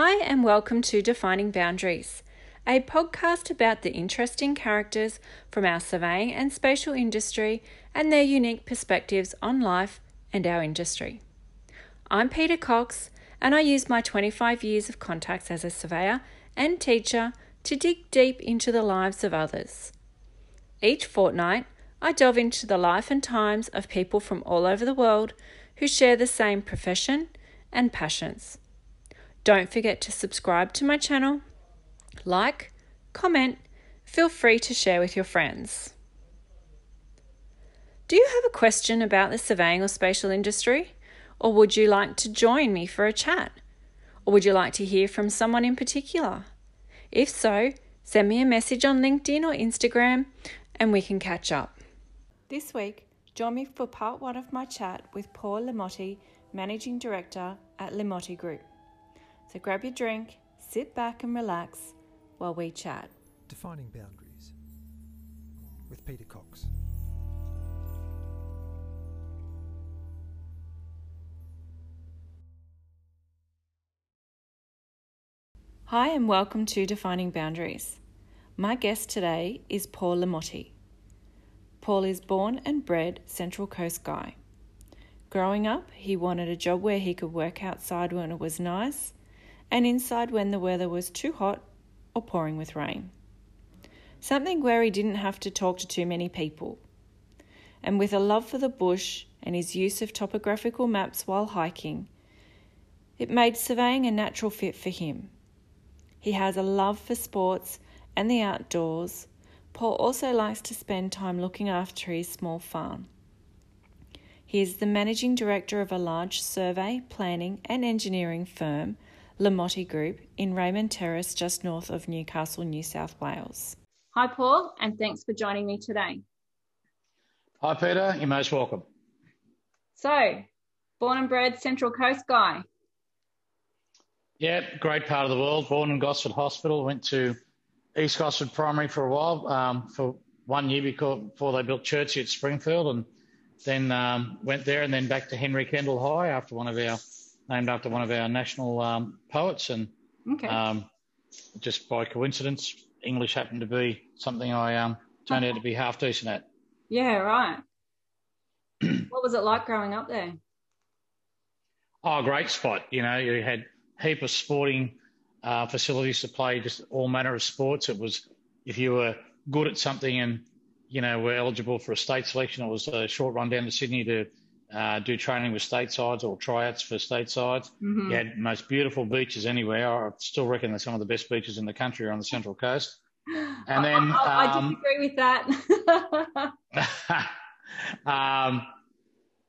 Hi, and welcome to Defining Boundaries, a podcast about the interesting characters from our surveying and spatial industry and their unique perspectives on life and our industry. I'm Peter Cox, and I use my 25 years of contacts as a surveyor and teacher to dig deep into the lives of others. Each fortnight, I delve into the life and times of people from all over the world who share the same profession and passions. Don't forget to subscribe to my channel, like, comment, feel free to share with your friends. Do you have a question about the surveying or spatial industry? Or would you like to join me for a chat? Or would you like to hear from someone in particular? If so, send me a message on LinkedIn or Instagram and we can catch up. This week, join me for part one of my chat with Paul Le Mottee, Managing Director at Le Mottee Group. So grab your drink, sit back and relax while we chat. Defining Boundaries with Peter Cox. Hi, and welcome to Defining Boundaries. My guest today is Paul Le Mottee. Paul is born and bred Central Coast guy. Growing up, he wanted a job where he could work outside when it was nice and inside when the weather was too hot or pouring with rain. Something where he didn't have to talk to too many people. And with a love for the bush and his use of topographical maps while hiking, it made surveying a natural fit for him. He has a love for sports and the outdoors. Paul also likes to spend time looking after his small farm. He is the managing director of a large survey, planning, and engineering firm Le Mottee Group in Raymond Terrace, just north of Newcastle, New South Wales. Hi, Paul, and thanks for joining me today. Hi, Peter. You're most welcome. So, born and bred Central Coast guy. Yeah, great part of the world. Born in Gosford Hospital. Went to East Gosford Primary for a while, um, for one year before they built Chertsey at Springfield, and then um, went there and then back to Henry Kendall High after one of our named after one of our national um, poets, and okay. um, just by coincidence, English happened to be something I um, turned out to be half decent at. Yeah, right. what was it like growing up there? Oh, great spot. You know, you had heap of sporting uh, facilities to play just all manner of sports. It was if you were good at something and you know were eligible for a state selection, it was a short run down to Sydney to uh, do training with state sides or tryouts for state sides. Mm-hmm. You had most beautiful beaches anywhere. I still reckon they're some of the best beaches in the country are on the Central Coast. And then um, I disagree with that. um,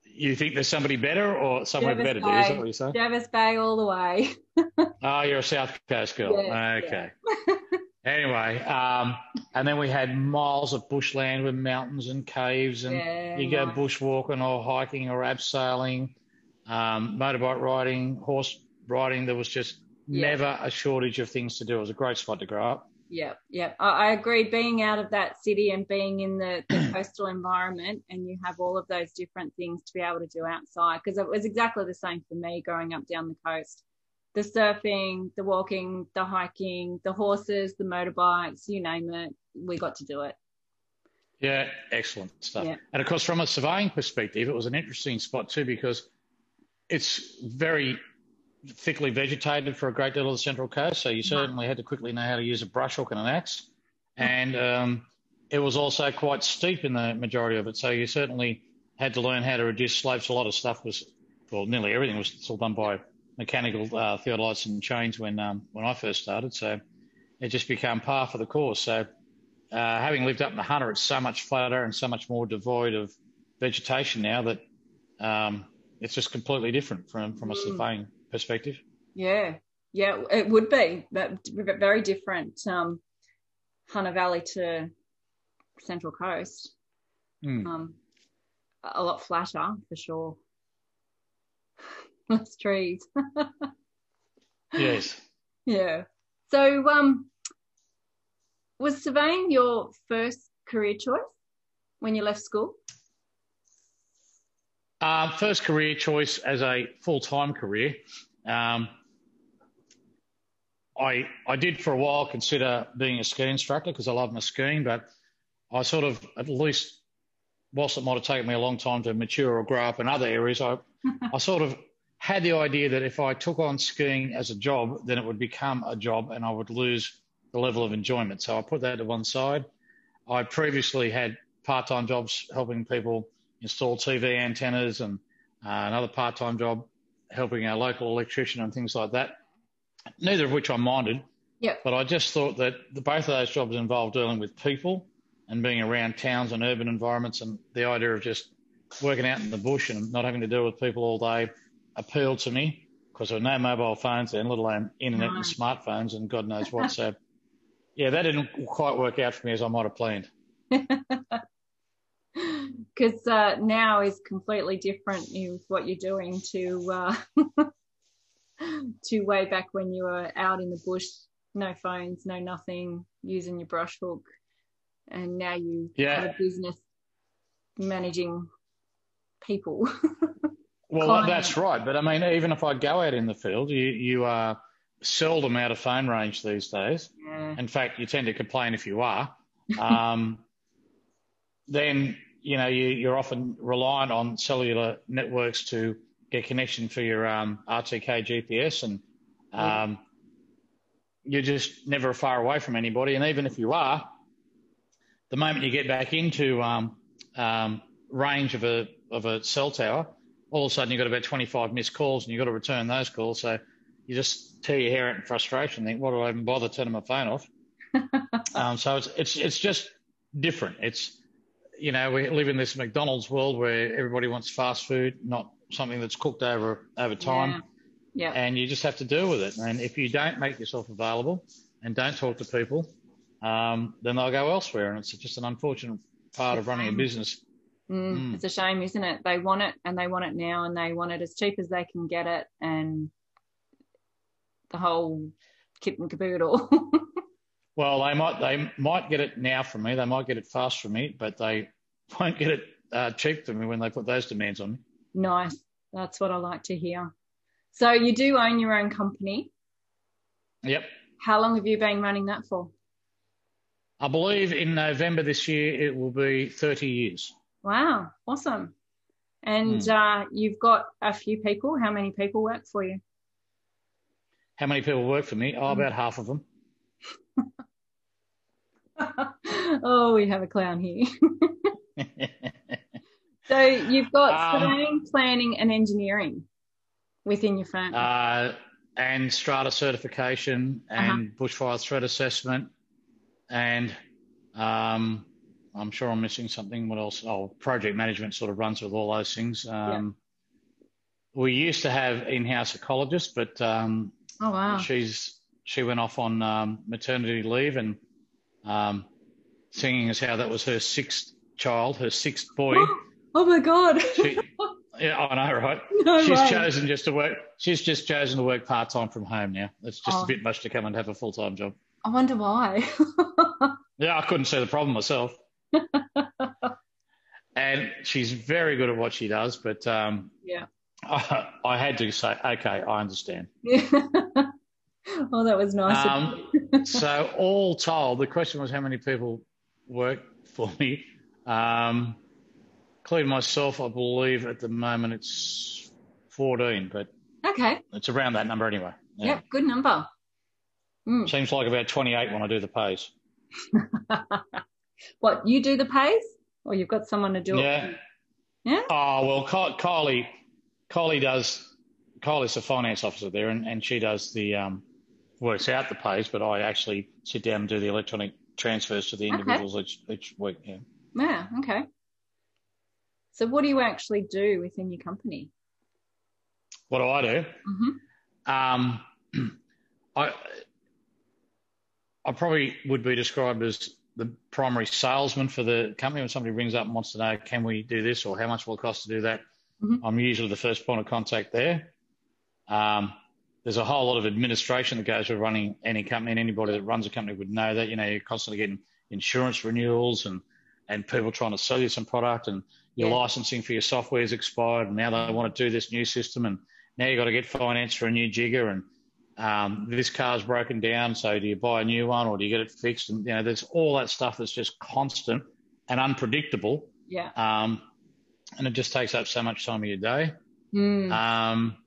you think there's somebody better or somewhere Jervis better? Bay. Is that what you say? Jervis Bay all the way. oh, you're a South Coast girl. Yeah, okay. Yeah. Anyway, um, and then we had miles of bushland with mountains and caves, and yeah, you go nice. bushwalking or hiking or abseiling, um, motorbike riding, horse riding. There was just yeah. never a shortage of things to do. It was a great spot to grow up. Yeah, yeah, I, I agree. Being out of that city and being in the, the coastal environment, and you have all of those different things to be able to do outside, because it was exactly the same for me growing up down the coast the surfing, the walking, the hiking, the horses, the motorbikes, you name it, we got to do it. Yeah, excellent stuff. Yeah. And of course, from a surveying perspective, it was an interesting spot too because it's very thickly vegetated for a great deal of the Central Coast. So you certainly had to quickly know how to use a brush hook and an axe. And um, it was also quite steep in the majority of it. So you certainly had to learn how to reduce slopes. A lot of stuff was, well, nearly everything was still done by mechanical uh, theodolites and chains when um, when I first started. So it just became par for the course. So uh, having lived up in the Hunter, it's so much flatter and so much more devoid of vegetation now that um, it's just completely different from from a mm. surveying perspective. Yeah, yeah, it would be, but very different. Um, Hunter Valley to Central Coast. Mm. Um, a lot flatter for sure less trees. yes. Yeah. So, um, was surveying your first career choice when you left school? Uh, first career choice as a full time career. Um, I I did for a while consider being a ski instructor because I love my skiing, but I sort of at least whilst it might have taken me a long time to mature or grow up in other areas, I I sort of had the idea that if I took on skiing as a job, then it would become a job and I would lose the level of enjoyment. So I put that to one side. I previously had part-time jobs helping people install TV antennas and uh, another part-time job helping our local electrician and things like that. Neither of which I minded. Yep. But I just thought that the, both of those jobs involved dealing with people and being around towns and urban environments, and the idea of just working out in the bush and not having to deal with people all day appealed to me because there were no mobile phones then, let alone internet and smartphones and God knows what. so, yeah, that didn't quite work out for me as I might have planned. Because uh, now is completely different with what you're doing to uh, to way back when you were out in the bush, no phones, no nothing, using your brush hook, and now you yeah. have a business managing people. Well, that's right. But I mean, even if I go out in the field, you you are seldom out of phone range these days. Yeah. In fact, you tend to complain if you are. Um, then you know you, you're often reliant on cellular networks to get connection for your um, RTK GPS, and um, you're just never far away from anybody. And even if you are, the moment you get back into um, um range of a of a cell tower, all of a sudden you've got about 25 missed calls, and you've got to return those calls. So you just tear your hair out in frustration. Think, what do I even bother turning my phone off? Um, so it's it's it's just different. It's you know we live in this McDonald's world where everybody wants fast food, not something that's cooked over over time. Yeah. And you just have to deal with it. And if you don't make yourself available and don't talk to people, um, then they'll go elsewhere. And it's just an unfortunate part of running a business. Mm, mm. It's a shame, isn't it? They want it and they want it now and they want it as cheap as they can get it and the whole kit and caboodle. well, they might they might get it now from me. They might get it fast from me, but they won't get it uh, cheap from me when they put those demands on me. Nice. That's what I like to hear. So you do own your own company. Yep. How long have you been running that for? I believe in November this year it will be 30 years. Wow, awesome. And mm. uh, you've got a few people. How many people work for you? How many people work for me? Oh, mm. about half of them. oh, we have a clown here. so you've got um, surveying, planning, and engineering within your firm. Uh, and strata certification and uh-huh. bushfire threat assessment and um, I'm sure I'm missing something. What else? Oh, project management sort of runs with all those things. Um, yeah. We used to have in-house ecologists, but um, oh wow, she's she went off on um, maternity leave and um, singing as how that was her sixth child, her sixth boy. oh my god. She, yeah, I know, right? No she's way. chosen just to work. She's just chosen to work part time from home now. It's just Oh. a bit much to come and have a full time job. I wonder why. Yeah, I couldn't see the problem myself. And she's very good at what she does, but um, yeah. I, I had to say, okay, I understand. Yeah. oh, that was nice. Um, so all told, the question was how many people work for me. Um, including myself, I believe at the moment it's 14, but okay. it's around that number anyway. Yeah. Good number. Mm. Seems like about 28 when I do the pays. What you do the pays, or you've got someone to do Yeah. it? Yeah. Oh, well, Kylie, Kylie does, Kylie's the finance officer there and, and she does the, um, works out the pays, but I actually sit down and do the electronic transfers to the Okay. individuals each, each week. Yeah. Yeah. Okay. So, what do you actually do within your company? What do I do? hmm Um, I, I probably would be described as the primary salesman for the company. When somebody rings up and wants to know, can we do this or how much will it cost to do that? Mhm. I'm usually the first point of contact there. Um, there's a whole lot of administration that goes with running any company, and anybody that runs a company would know that. You know, you're constantly getting insurance renewals and and people trying to sell you some product, and your Yeah. licensing for your software's expired, and now they want to do this new system, and now you've got to get finance for a new jigger, and um, this car's broken down, so do you buy a new one or do you get it fixed? And you know, there's all that stuff that's just constant and unpredictable. Yeah. Um, and it just takes up so much time of your day. Mm. Um,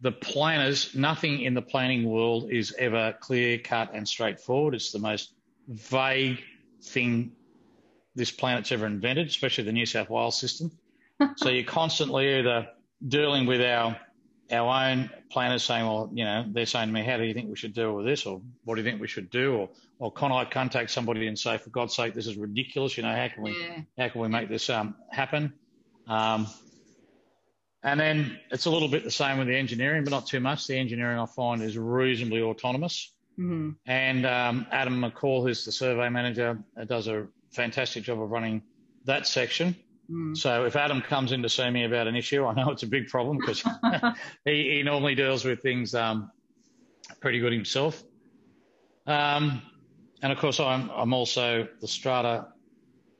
the planners, nothing in the planning world is ever clear cut and straightforward. It's the most vague thing this planet's ever invented, especially the New South Wales system. so you're constantly either dealing with our our own planners saying, well, you know, they're saying to me, how do you think we should deal with this? Or what do you think we should do? Or, or can I contact somebody and say, for God's sake, this is ridiculous. You know, how can we, Yeah. how can we make this um, happen? Um, and then it's a little bit the same with the engineering, but not too much. The engineering I find is reasonably autonomous. hmm And um, Adam McCall, who's the survey manager, uh, does a fantastic job of running that section. Mm. So if Adam comes in to see me about an issue, I know it's a big problem because he, he normally deals with things um, pretty good himself. Um, and of course, I'm, I'm also the Strata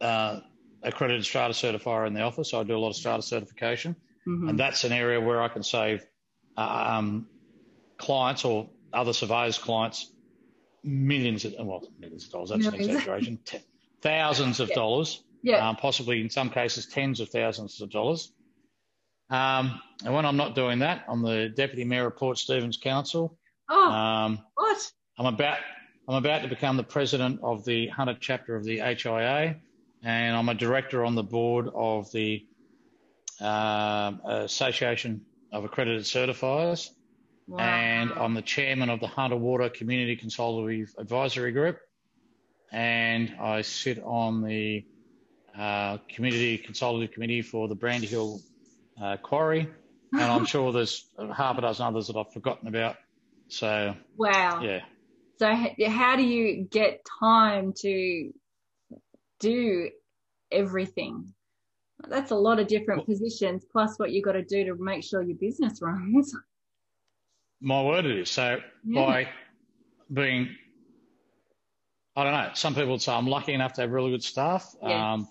uh, accredited Strata certifier in the office. So I do a lot of Strata certification, Mhm. and that's an area where I can save um, clients or other surveyors' clients millions of well millions of dollars. That's an exaggeration. T- thousands of Yeah. dollars Yeah. um, possibly in some cases tens of thousands of dollars. Um, and when I'm not doing that, I'm the deputy mayor of Port Stephens Council. oh, Um, what? I'm about I'm about to become the president of the Hunter chapter of the HIA, and I'm a director on the board of the um Association of Accredited Certifiers, Wow. and I'm the chairman of the Hunter Water Community Consultative Advisory Group, and I sit on the uh, Community Consultative Committee for the Brandy Hill uh, Quarry, and I'm sure there's half a dozen others that I've forgotten about. So wow. yeah, So how do you get time to do everything? That's a lot of different positions, plus what you've got to do to make sure your business runs. my word it is. So Yeah. by being, I don't know, some people would say I'm lucky enough to have really good staff. Yeah. Um,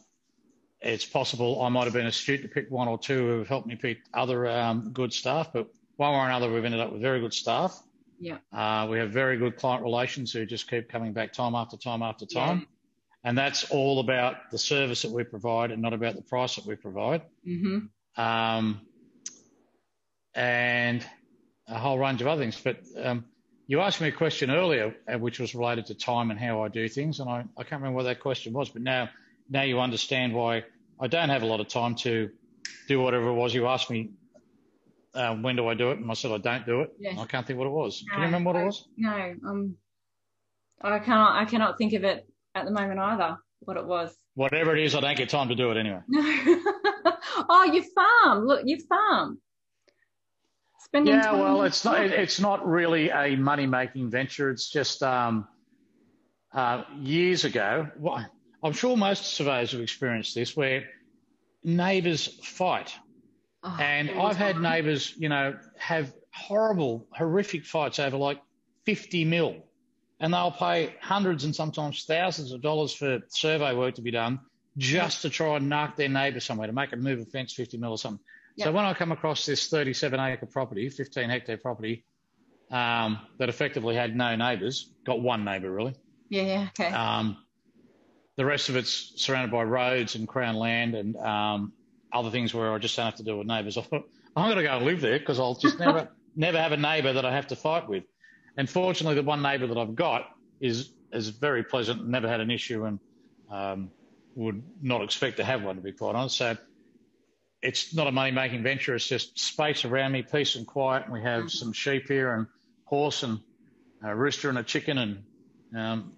it's possible I might have been astute to pick one or two who have helped me pick other um, good staff, but one way or another, we've ended up with very good staff. Yeah. Uh, we have very good client relations who just keep coming back time after time after Yeah. time. And that's all about the service that we provide and not about the price that we provide. Mm-hmm. Um, and a whole range of other things. But um, you asked me a question earlier, uh, which was related to time and how I do things. And I, I can't remember what that question was, but now, now you understand why I don't have a lot of time to do whatever it was you asked me. Uh, when do I do it? And I said I don't do it. Yeah. I can't think what it was. Can you remember what I- it was? No, um, I cannot. I cannot think of it at the moment either. What it was? Whatever it is, I don't get time to do it anyway. No. oh, you farm. Look, you farm. Spending Yeah, well, it's not. farm. It's not really a money-making venture. It's just um, uh, years ago. Well, I'm sure most surveyors have experienced this, where neighbours fight, Oh, and I've had neighbours, you know, have horrible, horrific fights over like 50 mil, and they'll pay hundreds and sometimes thousands of dollars for survey work to be done just to try and knock their neighbour somewhere to make them move a fence 50 mil or something. So when I come across this 37 acre property, 15 hectare property, um, that effectively had no neighbours, got one neighbour really. Yeah, yeah, okay. Um, the rest of it's surrounded by roads and crown land and um, other things where I just don't have to deal with neighbours. I thought, I'm going to go and live there because I'll just never, never have a neighbour that I have to fight with. And fortunately, the one neighbour that I've got is is very pleasant, never had an issue, and um, would not expect to have one, to be quite honest. So it's not a money making venture. It's just space around me, peace and quiet. And we have Mhm. some sheep here and horse and a rooster and a chicken and um,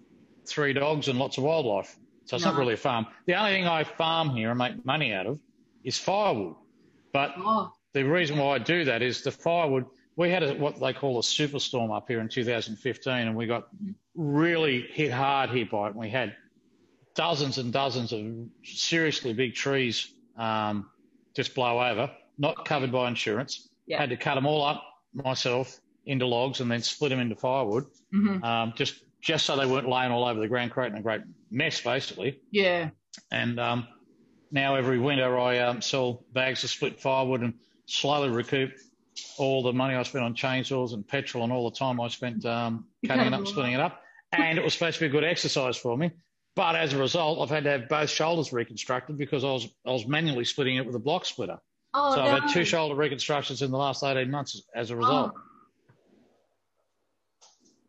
three dogs and lots of wildlife. So it's not really a farm. The only thing I farm here and make money out of is firewood. But oh, the reason why I do that is the firewood. We had a, what they call a superstorm up here in 2015, and we got really hit hard here by it. And we had dozens and dozens of seriously big trees um, just blow over, not covered by insurance. Yeah. Had to cut them all up myself into logs and then split them into firewood, hmm um, just just so they weren't laying all over the ground, creating a great mess, basically. yeah. And um, now every winter I um, sell bags of split firewood and slowly recoup all the money I spent on chainsaws and petrol and all the time I spent um, cutting it up, splitting it up. And it was supposed to be a good exercise for me. But as a result, I've had to have both shoulders reconstructed because I was I was manually splitting it with a block splitter. Oh, so no. I've had two shoulder reconstructions in the last 18 months as a result. Oh.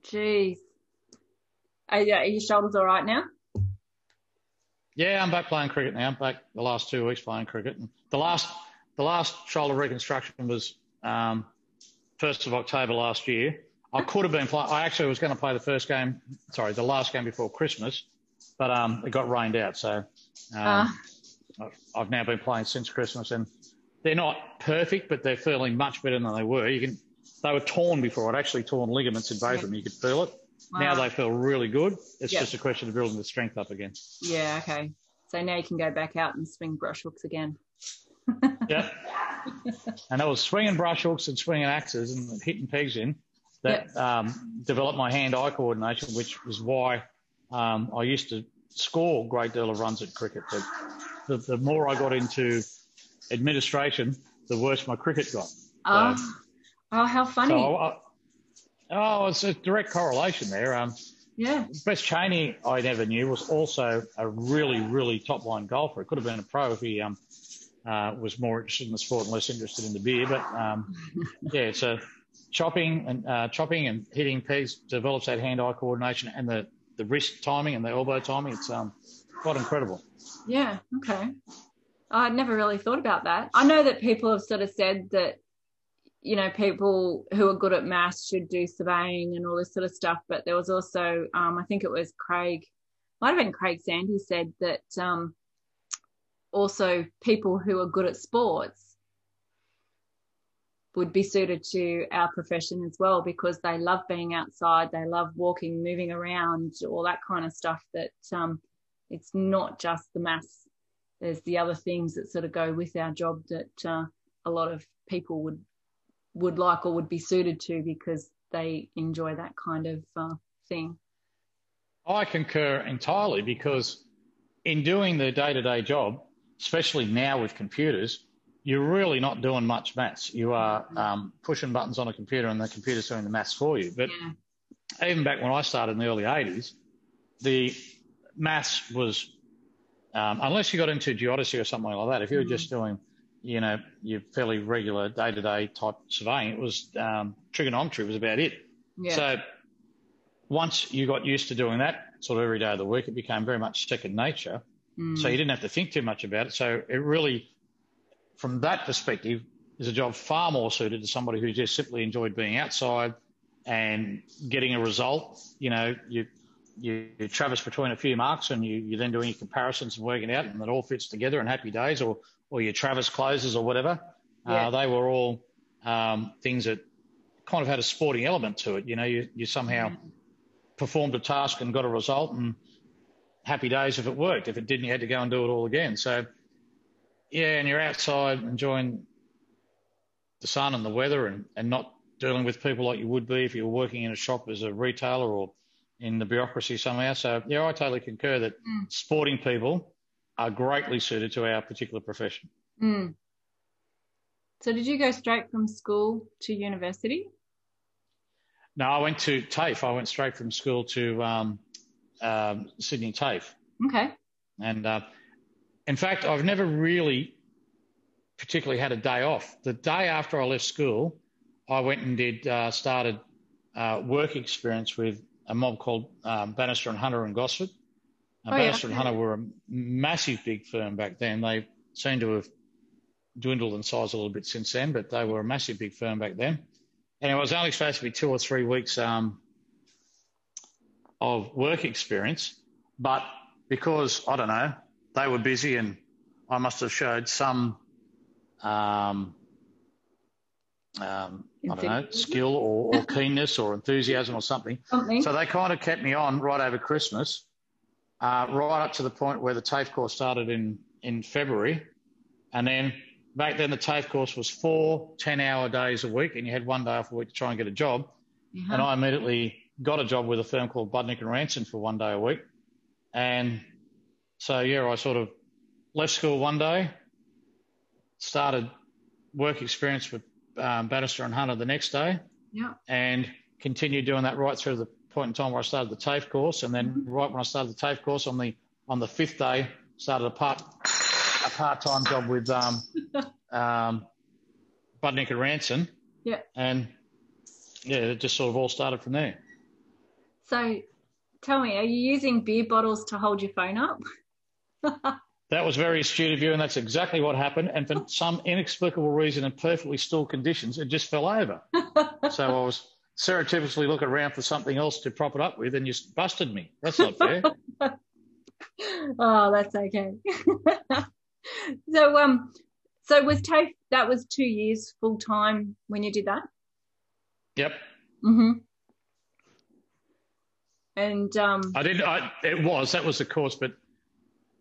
Jeez. Are, are your shoulders all right now? Yeah, I'm back playing cricket now. I'm back the last two weeks playing cricket. And the last the last shoulder reconstruction was um, 1st of October last year. I could have been playing. I actually was going to play the first game, sorry, the last game before Christmas, but um, it got rained out. So um. I've- I've now been playing since Christmas, and they're not perfect, but they're feeling much better than they were. You can, they were torn before. I'd actually torn ligaments in both of them. You could feel it. Now they feel really good. It's Yeah. just a question of building the strength up again. Yeah, okay. So now you can go back out and swing brush hooks again. Yeah. and I was swinging brush hooks and swinging axes and hitting pegs in that um, developed my hand-eye coordination, which was why um, I used to score a great deal of runs at cricket. But the, the more I got into administration, the worse my cricket got. Oh, oh how funny. So I, oh, it's a direct correlation there. Um, yeah. Best Cheney, I never knew, was also a really, really top line golfer. It could have been a pro if he um, uh, was more interested in the sport and less interested in the beer. But um, yeah, so chopping and uh, chopping and hitting pegs develops that hand-eye coordination and the, the wrist timing and the elbow timing. It's um, quite incredible. Yeah, okay. I'd never really thought about that. I know that people have sort of said that, you know, people who are good at maths should do surveying and all this sort of stuff. But there was also, um, I think it was Craig, might have been Craig Sandy said that um, also people who are good at sports would be suited to our profession as well because they love being outside, they love walking, moving around, all that kind of stuff. That um, it's not just the maths. There's the other things that sort of go with our job that uh, a lot of people would would like or would be suited to because they enjoy that kind of uh, thing. I concur entirely because in doing the day-to-day job, especially now with computers, you're really not doing much maths. You are um, pushing buttons on a computer and the computer's doing the maths for you. But Yeah. even back when I started in the early 80s, the maths was, um, unless you got into geodesy or something like that, if you were just doing, you know, your fairly regular day-to-day type surveying, it was um, trigonometry was about it. Yeah. So once you got used to doing that sort of every day of the week, it became very much second nature. Mm. So you didn't have to think too much about it. So it really, from that perspective, is a job far more suited to somebody who just simply enjoyed being outside and getting a result. You know, you you, you traverse between a few marks and you, you're then doing your comparisons and working out and it all fits together and happy days or, or your traverse closes or whatever. Yeah. Uh, they were all um, things that kind of had a sporting element to it. You know, you, you somehow Mm. performed a task and got a result and happy days if it worked. If it didn't, you had to go and do it all again. So, yeah, and you're outside enjoying the sun and the weather and, and not dealing with people like you would be if you were working in a shop as a retailer or in the bureaucracy somehow. So, yeah, I totally concur that Mm. sporting people are greatly suited to our particular profession. Mm. So did you go straight from school to university? No, I went to TAFE. I went straight from school to um, um, Sydney TAFE. Okay. And uh, in fact, I've never really particularly had a day off. The day after I left school, I went and did uh, started uh, work experience with a mob called um, Bannister and Hunter in Gosford. Oh, yeah. And Hunter were a massive big firm back then. They seem to have dwindled in size a little bit since then, but they were a massive big firm back then. And it was only supposed to be two or three weeks um, of work experience, but because I don't know, they were busy and I must have showed some, um, um, I don't know, skill or, or keenness or enthusiasm or something. Something. So they kind of kept me on right over Christmas, uh, right up to the point where the TAFE course started in, in February. And then back then the TAFE course was four 10 hour days a week and you had one day off a week to try and get a job. Uh-huh. And I immediately got a job with a firm called Budnick and Ranson for one day a week. And so, yeah, I sort of left school one day, started work experience with um, Bannister and Hunter the next day. Yeah. And continued doing that right through the point in time where I started the TAFE course, and then right when I started the TAFE course on the on the fifth day, started a part a part time job with um, um, Budnick and Ranson. Yeah. And yeah, it just sort of all started from there. So tell me, are you using beer bottles to hold your phone up? That was very astute of you, and that's exactly what happened. And for some inexplicable reason, in perfectly still conditions, it just fell over. so I was surreptitiously looking around for something else to prop it up with, and you busted me. That's not fair. oh, that's okay. so um so was TAFE that was two years full time when you did that? yep. Mm-hmm. And um I did. I, it was that was the course, but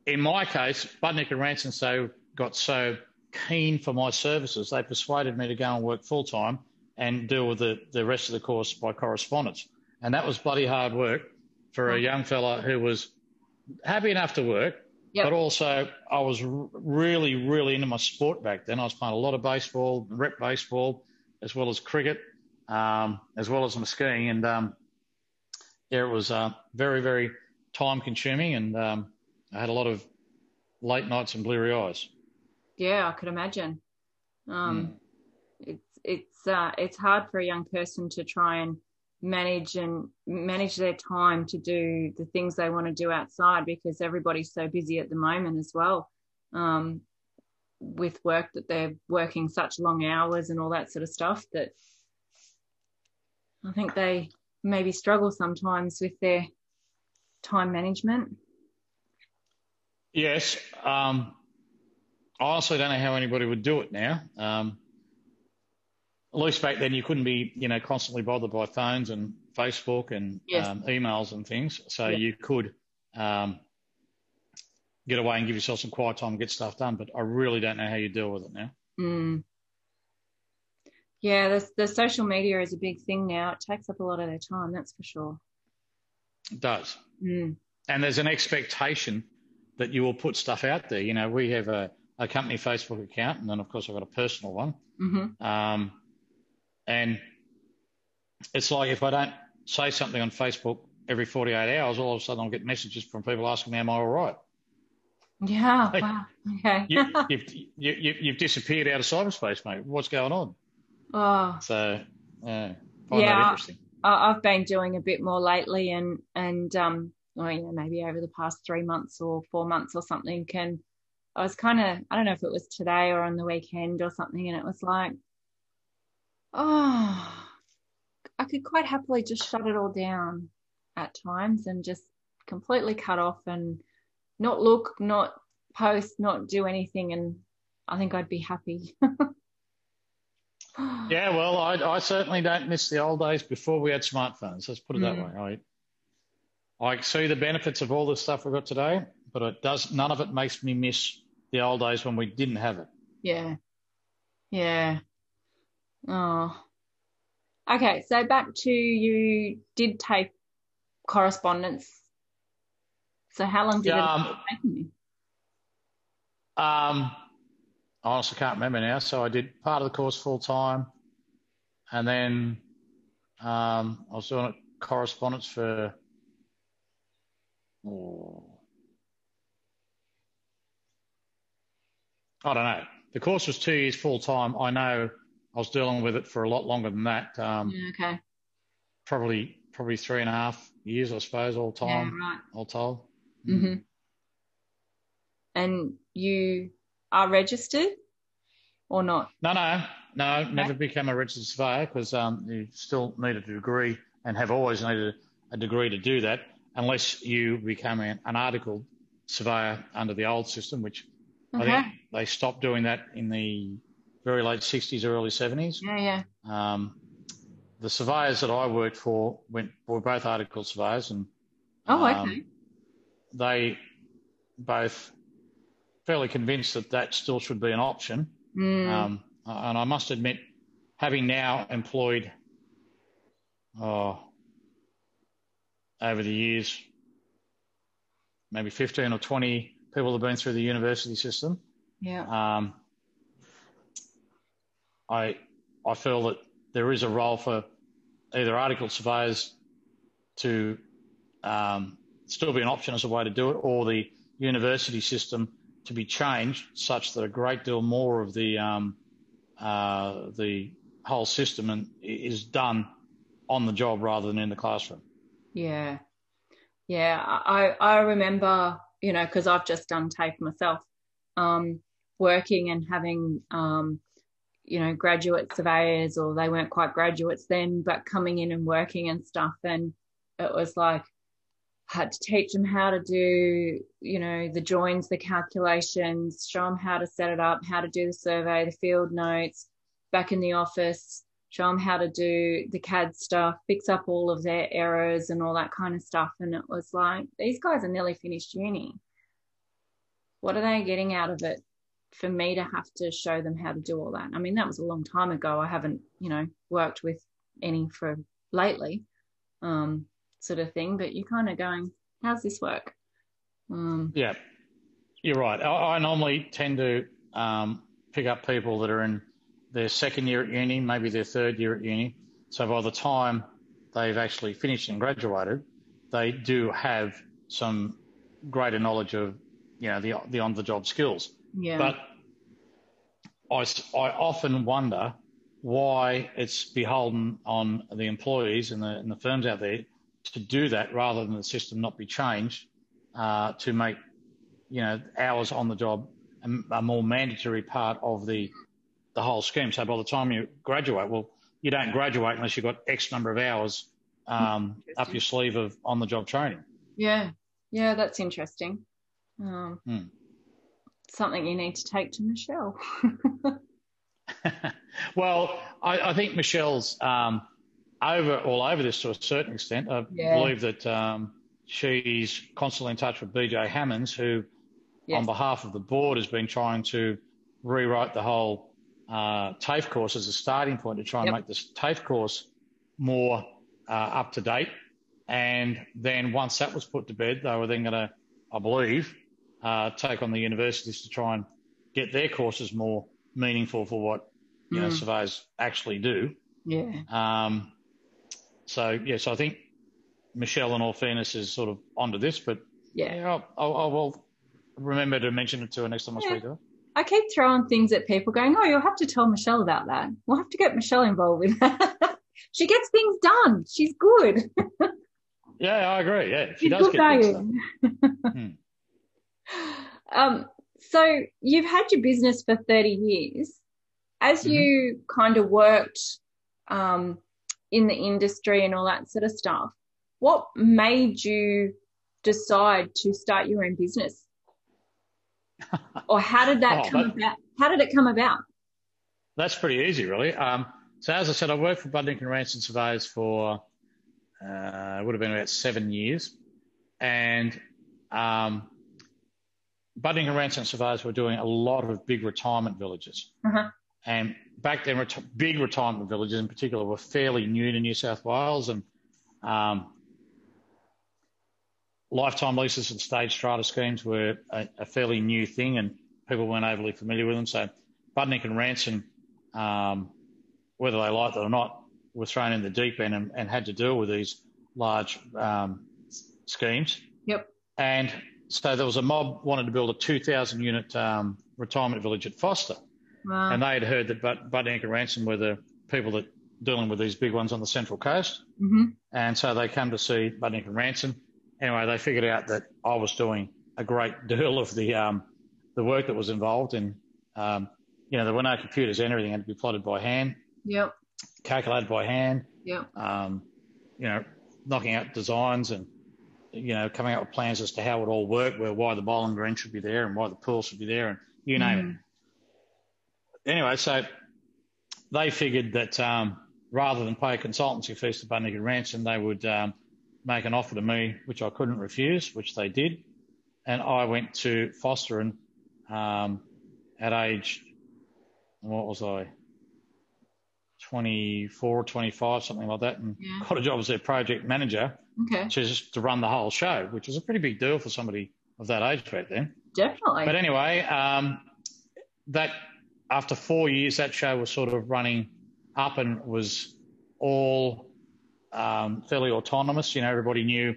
in my case, Budnick and Ranson so got so keen for my services, they persuaded me to go and work full time and deal with the, the rest of the course by correspondence. And that was bloody hard work for a young fella who was happy enough to work, Yep. but also I was really, really into my sport back then. I was playing a lot of baseball, rep baseball, as well as cricket, um, as well as my skiing. And um, yeah, it was uh, very, very time consuming, and um, I had a lot of late nights and bleary eyes. yeah, I could imagine. Um it's it's uh it's hard for a young person to try and manage and manage their time to do the things they want to do outside because everybody's so busy at the moment as well um, with work that they're working such long hours and all that sort of stuff that I think they maybe struggle sometimes with their time management. Yes, um, I honestly don't know how anybody would do it now. Um, at least back then, you couldn't be, you know, constantly bothered by phones and Facebook and Yes. um, emails and things. So Yeah. you could um, get away and give yourself some quiet time and get stuff done. But I really don't know how you deal with it now. Mm. Yeah, the, the social media is a big thing now. It takes up a lot of their time, that's for sure. It does. Mm. and there's an expectation that you will put stuff out there. You know, we have a, a company Facebook account, and then of course I've got a personal one. hmm Um, and it's like if I don't say something on Facebook every 48 hours, all of a sudden I'll get messages from people asking me, "Am I all right?" Yeah, wow. Okay. You, you've, you, you, you've disappeared out of cyberspace, mate. What's going on? oh, So, yeah, find Yeah. that interesting. I- I've been doing a bit more lately, and and um, well, you know, maybe over the past three months or four months or something. And I was kind of, I don't know if it was today or on the weekend or something, and it was like, oh, I could quite happily just shut it all down at times and just completely cut off and not look, not post, not do anything, and I think I'd be happy. Yeah, well, I, I certainly don't miss the old days before we had smartphones. Let's put it that Mm. way. I, I see the benefits of all the stuff we've got today, but it does none of it makes me miss the old days when we didn't have it. Yeah. Yeah. Oh. Okay, so back to you did take correspondence. So how long did Yeah, it um, take you? Um, I honestly can't remember now. So I did part of the course full time, and then um, I was doing correspondence for. Oh, I don't know. The course was two years full time. I know I was dealing with it for a lot longer than that. Um, Yeah, okay. Probably, probably three and a half years, I suppose, all Yeah, time, right. all told. hmm And you are registered or not? No, no, no, never became a registered surveyor because um, you still need a degree and have always needed a degree to do that, unless you become an, an articled surveyor under the old system, which I think they stopped doing that in the very late 60s, early 70s. Yeah, yeah. Um, the surveyors that I worked for went were both article surveyors, and Oh, um, okay. they both fairly convinced that that still should be an option. Mm, Um, and I must admit, having now employed oh, over the years, maybe 15 or 20 people have been through the university system, yeah. um, I I feel that there is a role for either article surveyors to um, still be an option as a way to do it, or the university system to be changed such that a great deal more of the um, uh, the whole system and is done on the job rather than in the classroom. Yeah, yeah. I I remember, you know, because I've just done TAFE myself, um, working and having, um, you know, graduate surveyors, or they weren't quite graduates then, but coming in and working and stuff, and it was like had to teach them how to do, you know, the joins, the calculations, show them how to set it up, how to do the survey, the field notes, back in the office, show them how to do the CAD stuff, fix up all of their errors and all that kind of stuff. And it was like, these guys are nearly finished uni. What are they getting out of it for me to have to show them how to do all that? I mean, that was a long time ago. I haven't, you know, worked with any for lately. Um, sort of thing, but you're kind of going, how's this work? Um, yeah, you're right. I, I normally tend to um, pick up people that are in their second year at uni, maybe their third year at uni. So by the time they've actually finished and graduated, they do have some greater knowledge of, you know, the, the on-the-job skills. Yeah. But I, I often wonder why it's beholden on the employees and the, and the firms out there to do that rather than the system not be changed uh, to make you know hours on the job a, a, more mandatory part of the the whole scheme. So by the time you graduate, well, you don't graduate unless you've got X number of hours um, up your sleeve of on the job training. Yeah, yeah, that's interesting. Um, hmm. Something you need to take to Michelle. well, I, I, think Michelle's um, over all over this to a certain extent. I yeah. believe that um, she's constantly in touch with BJ Hammonds, who, yes. on behalf of the board, has been trying to rewrite the whole uh, TAFE course as a starting point to try and yep. make this TAFE course more uh, up to date. And then once that was put to bed, they were then going to, I believe, uh, take on the universities to try and get their courses more meaningful for what you mm. know surveyors actually do. Yeah. Um, so yes, I think Michelle, in all fairness, is sort of onto this, but yeah, yeah I'll, I'll, I'll, remember to mention it to her next time I speak to her. I keep throwing things at people, going, "Oh, you'll have to tell Michelle about that. We'll have to get Michelle involved with that. she gets things done. She's good." yeah, I agree. Yeah, she She's does get things done. hmm. Um, so you've had your business for thirty years. As mm-hmm. you kind of worked um, in the industry and all that sort of stuff. What made you decide to start your own business? or how did that oh, come that, about? How did it come about? That's pretty easy, really. Um, so as I said, I worked for Budnick and Ranson Surveyors for uh, it would have been about seven years, and um, Budnick and Ranson Surveyors were doing a lot of big retirement villages. Uh-huh. And back then, big retirement villages in particular were fairly new to New South Wales, and um, lifetime leases and stage strata schemes were a, a, fairly new thing, and people weren't overly familiar with them. So Budnick and Ranson, um, whether they liked it or not, were thrown in the deep end and, and had to deal with these large um, schemes. Yep. And so there was a mob wanted to build a 2,000 unit um, retirement village at Forster, Wow. And they had heard that Bud, Budnick and Ranson were the people that dealing with these big ones on the Central Coast. Mm-hmm. And so they come to see Budnick and Ranson. Anyway, they figured out that I was doing a great deal of the um, the work that was involved in, um, you know, there were no computers and everything had to be plotted by hand. Yep. Calculated by hand. Yep. Um, you know, knocking out designs and, you know, coming up with plans as to how it all worked, where why the bowling green should be there and why the pool should be there and you name mm-hmm. it anyway, so they figured that um, rather than pay a consultancy fees to Budnick and Ranson, they would um, make an offer to me, which I couldn't refuse, which they did. And I went to Forster and um, at age, what was I? 24 25, something like that, and yeah. got a job as their project manager, okay. just to run the whole show, which was a pretty big deal for somebody of that age back then. Definitely. But anyway, um, that after four years, that show was sort of running up and was all um, fairly autonomous. You know, everybody knew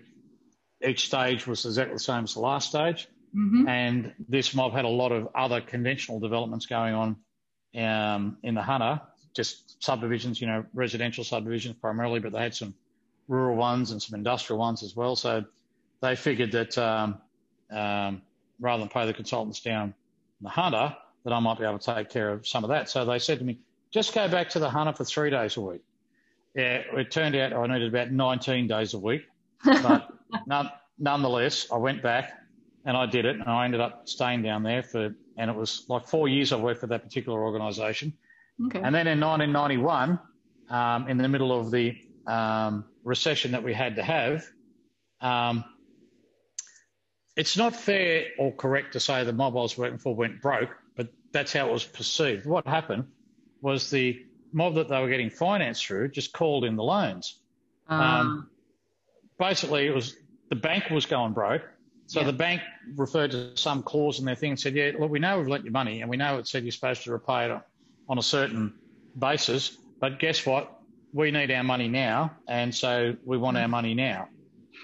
each stage was exactly the same as the last stage. Mm-hmm. And this mob had a lot of other conventional developments going on um, in the Hunter, just subdivisions, you know, residential subdivisions primarily, but they had some rural ones and some industrial ones as well. So they figured that um, um, rather than pay the consultants down the Hunter, that I might be able to take care of some of that. So they said to me, just go back to the Hunter for three days a week. Yeah, it turned out I needed about 19 days a week, but none, nonetheless, I went back and I did it, and I ended up staying down there for, and it was like four years I worked for that particular organisation. Okay. And then in 1991, um, in the middle of the um, recession that we had to have, um, it's not fair or correct to say the mob I was working for went broke, but that's how it was perceived. What happened was the mob that they were getting finance through just called in the loans. Um, basically, it was the bank was going broke so yeah. the bank referred to some clause in their thing and said, yeah, look, we know we've lent you money and we know it said you're supposed to repay it on a certain basis, but guess what? We need our money now. And so we want our money now.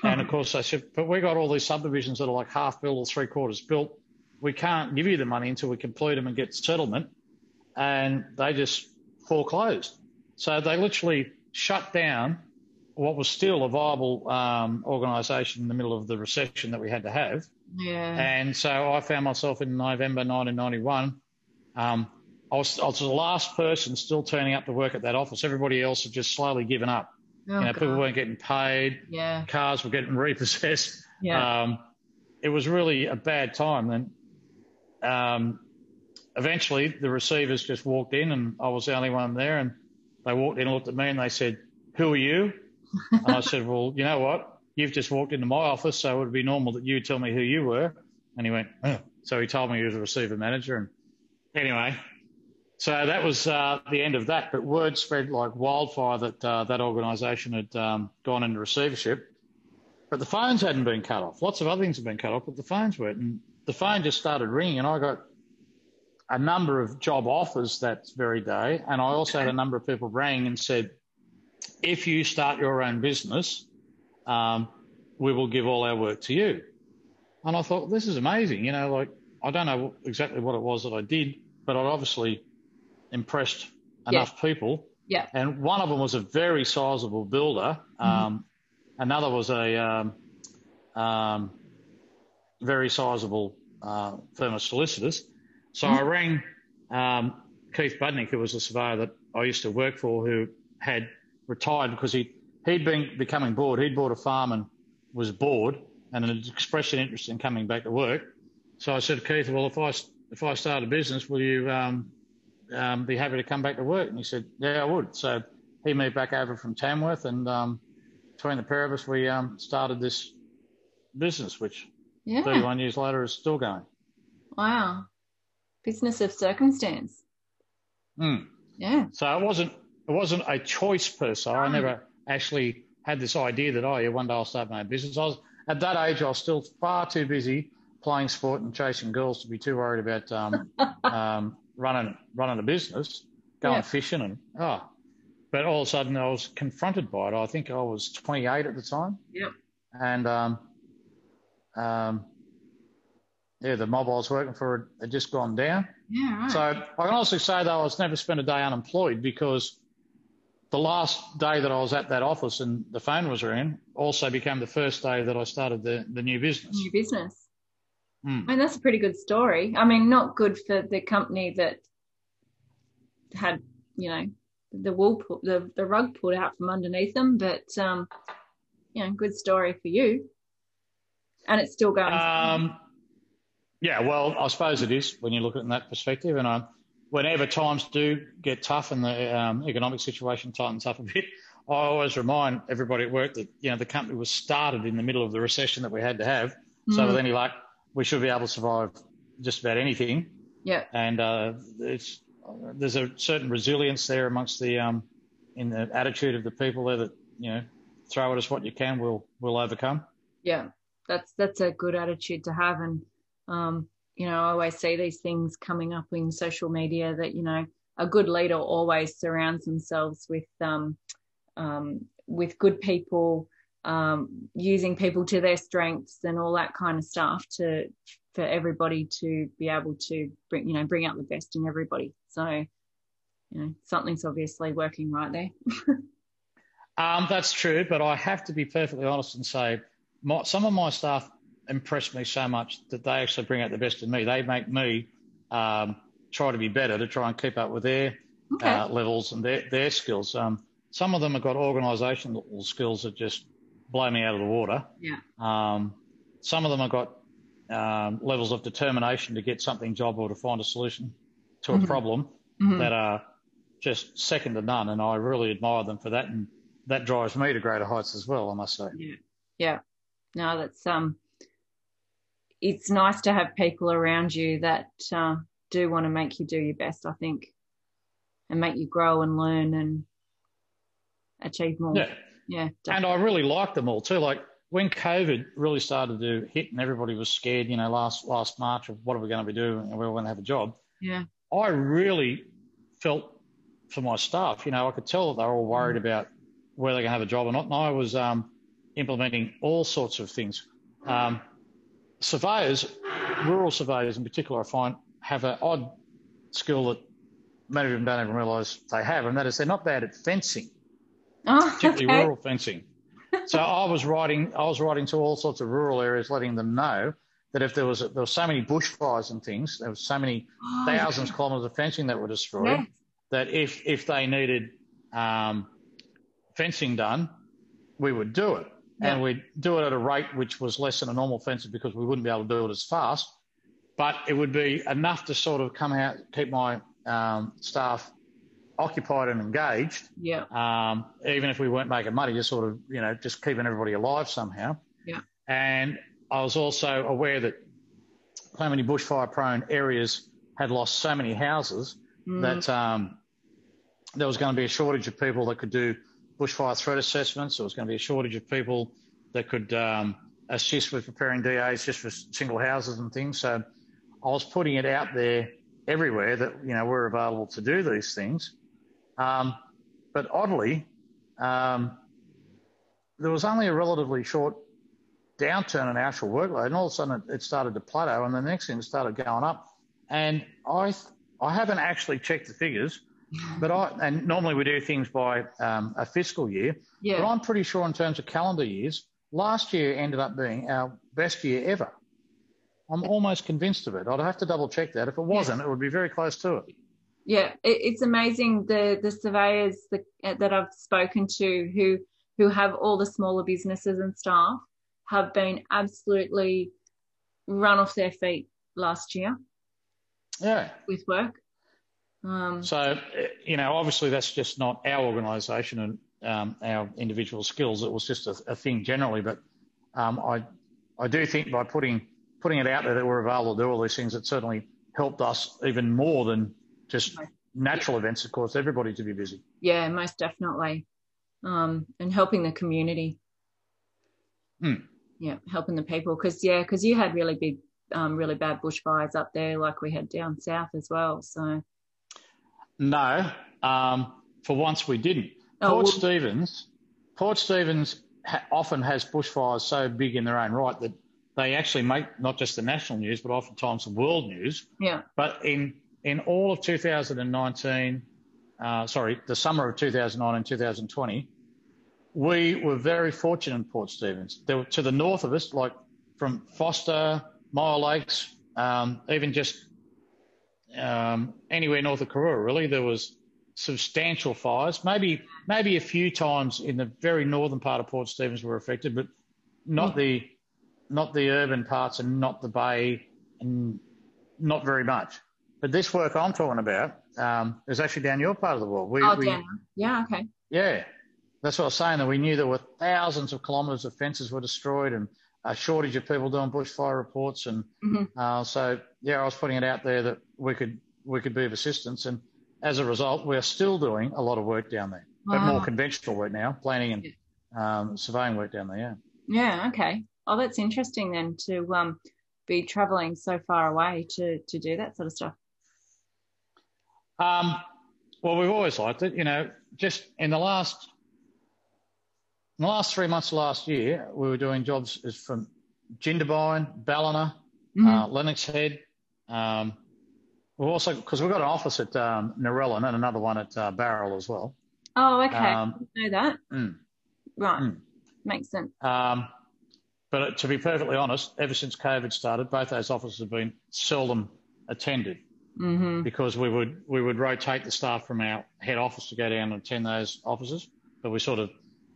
And of course they said, but we got all these subdivisions that are like half built or three quarters built. We can't give you the money until we complete them and get settlement. And they just foreclosed. So they literally shut down what was still a viable um, organisation in the middle of the recession that we had to have. Yeah. And so I found myself in November 1991. Um, I was, I was the last person still turning up to work at that office. Everybody else had just slowly given up. Oh, you know, God. people weren't getting paid. Yeah. Cars were getting repossessed. Yeah. Um, it was really a bad time. And um, eventually the receivers just walked in and I was the only one there. And they walked in and looked at me and they said, who are you? and I said, well, you know what? You've just walked into my office, so it would be normal that you tell me who you were. And he went, oh. so he told me he was a receiver manager. And anyway, so that was uh, the end of that. But word spread like wildfire that uh, that organisation had um, gone into receivership. But the phones hadn't been cut off. Lots of other things had been cut off, but the phones weren't. And the phone just started ringing, and I got a number of job offers that very day. And I also had a number of people rang and said, if you start your own business, um, we will give all our work to you. And I thought, this is amazing. You know, like, I don't know exactly what it was that I did, but I obviously impressed enough yeah. people. Yeah. And one of them was a very sizable builder. Mm-hmm. Um, another was a um, um, very sizable uh, firm of solicitors. So mm-hmm. I rang um, Keith Budnick, who was a surveyor that I used to work for, who had retired because he he'd been becoming bored. He'd bought a farm and was bored and had expressed an interest in coming back to work. So I said to Keith, well, if I if I start a business, will you um, um, be happy to come back to work? And he said, yeah, I would. So he moved back over from Tamworth, and um, between the pair of us, we um, started this business, which yeah. 31 years later is still going. Wow, business of circumstance. Mm. Yeah. So it wasn't it wasn't a choice per se. I never actually had this idea that, oh, yeah, one day I'll start my own business. I was, at that age, I was still far too busy playing sport and chasing girls to be too worried about um, um, running running a business, going yeah. fishing, and oh. But all of a sudden, I was confronted by it. I think I was 28 at the time. Yeah. And um, um, yeah, the mob I was working for had just gone down. Yeah. Right. So I can honestly say though, I was never spent a day unemployed because the last day that I was at that office and the phone was ringing also became the first day that I started the, the new business. New business. Mm. I mean, that's a pretty good story. I mean, not good for the company that had, you know, the wool, pull, the, the rug pulled out from underneath them, but, um, you know, good story for you. And it's still going. Um, yeah, well, I suppose it is when you look at it in that perspective. And I, whenever times do get tough and the um, economic situation tightens up a bit, I always remind everybody at work that you know the company was started in the middle of the recession that we had to have. Mm. So with any luck, we should be able to survive just about anything. Yeah. And uh, it's there's a certain resilience there amongst the um, in the attitude of the people there that you know throw at us what you can, we'll we'll overcome. Yeah, that's that's a good attitude to have, and um, you know, I always see these things coming up in social media that, you know, a good leader always surrounds themselves with um, um, with good people, um, using people to their strengths and all that kind of stuff to for everybody to be able to bring you know bring out the best in everybody. So you know something's obviously working right there. um, that's true, but I have to be perfectly honest and say my, some of my staff impress me so much that they actually bring out the best in me. They make me um, try to be better to try and keep up with their okay. uh, levels and their, their skills. Um, some of them have got organisational skills that just blow me out of the water. Yeah. Um, some of them have got um, levels of determination to get something job or to find a solution to mm-hmm. a problem mm-hmm. that are just second to none. And I really admire them for that. And that drives me to greater heights as well, I must say. Yeah. Yeah. No, that's, um, it's nice to have people around you that uh, do want to make you do your best, I think, and make you grow and learn and achieve more. Yeah. Yeah. Definitely. And I really liked them all too. Like when COVID really started to hit and everybody was scared, you know, last last March of what are we going to be doing and we're going to have a job. Yeah. I really felt for my staff, you know, I could tell that they were all worried mm. about whether they're going to have a job or not. And I was um, implementing all sorts of things. Um, surveyors, rural surveyors in particular, I find have an odd skill that many of them don't even realise they have, and that is they're not bad at fencing, oh, particularly okay. rural fencing. so I was writing, I was writing to all sorts of rural areas, letting them know that if there was there were so many bushfires and things, there was so many oh, thousands of kilometres of fencing that were destroyed, yes. that if if they needed um, fencing done, we would do it and we'd do it at a rate which was less than a normal fence because we wouldn't be able to do it as fast. But it would be enough to sort of come out, keep my um, staff occupied and engaged. Yeah. Um, even if we weren't making money, just sort of, you know, just keeping everybody alive somehow. Yeah. And I was also aware that so many bushfire prone areas had lost so many houses mm. that um, there was going to be a shortage of people that could do bushfire threat assessments. There was going to be a shortage of people that could um, assist with preparing DAs just for single houses and things. So I was putting it out there everywhere that you know we're available to do these things. Um, but oddly, um, there was only a relatively short downturn in actual workload, and all of a sudden it, it started to plateau, and the next thing started going up. And I I haven't actually checked the figures, but I and normally we do things by um, a fiscal year. Yeah. But I'm pretty sure in terms of calendar years, last year ended up being our best year ever. I'm almost convinced of it. I'd have to double check that. If it wasn't, it would be very close to it. Yeah, it's amazing the the surveyors that that I've spoken to who who have all the smaller businesses and staff have been absolutely run off their feet last year. Yeah. With work. Um, so, you know, obviously that's just not our organisation and um, our individual skills. It was just a, a thing generally, but um, I, I do think by putting putting it out there that we're available to do all these things, it certainly helped us even more than just natural events. Of course, everybody to be busy. Yeah, most definitely, um, and helping the community. Hmm. Yeah, helping the people because yeah, because you had really big, um, really bad bushfires up there, like we had down south as well. So no, um, for once we didn't. Oh, Port well, Stephens, Port Stephens ha- often has bushfires so big in their own right that they actually make not just the national news, but oftentimes the world news. Yeah. But in in all of 2019, uh, sorry, the summer of 2019, 2020, we were very fortunate in Port Stephens. There were, to the north of us, like from Forster, Myall Lakes, um, even just um, anywhere north of Karuah, really. There was substantial fires. Maybe maybe a few times in the very northern part of Port Stephens were affected, but not mm. the not the urban parts and not the bay and not very much. But this work I'm talking about um, is actually down your part of the world. We, oh, we, down. Yeah, okay. Yeah, that's what I was saying. That we knew there were thousands of kilometres of fences were destroyed and a shortage of people doing bushfire reports, and mm-hmm. uh, so yeah, I was putting it out there that we could we could be of assistance, and as a result, we're still doing a lot of work down there, wow. but more conventional work now, planning and um, surveying work down there. Yeah. Yeah. Okay. Oh, that's interesting then to um, be travelling so far away to to do that sort of stuff. Um, Well, we've always liked it. You know, just in the last in the last three months of last year, we were doing jobs from Jindabyne, Ballina, mm-hmm. uh, Lennox Head. Um, we've also because we've got an office at um, Narellan and another one at uh, Bowral as well. Oh, okay. Um, know that. Mm, right. Mm. Makes sense. Um, but to be perfectly honest, ever since COVID started, both those offices have been seldom attended mm-hmm. because we would we would rotate the staff from our head office to go down and attend those offices, but we sort of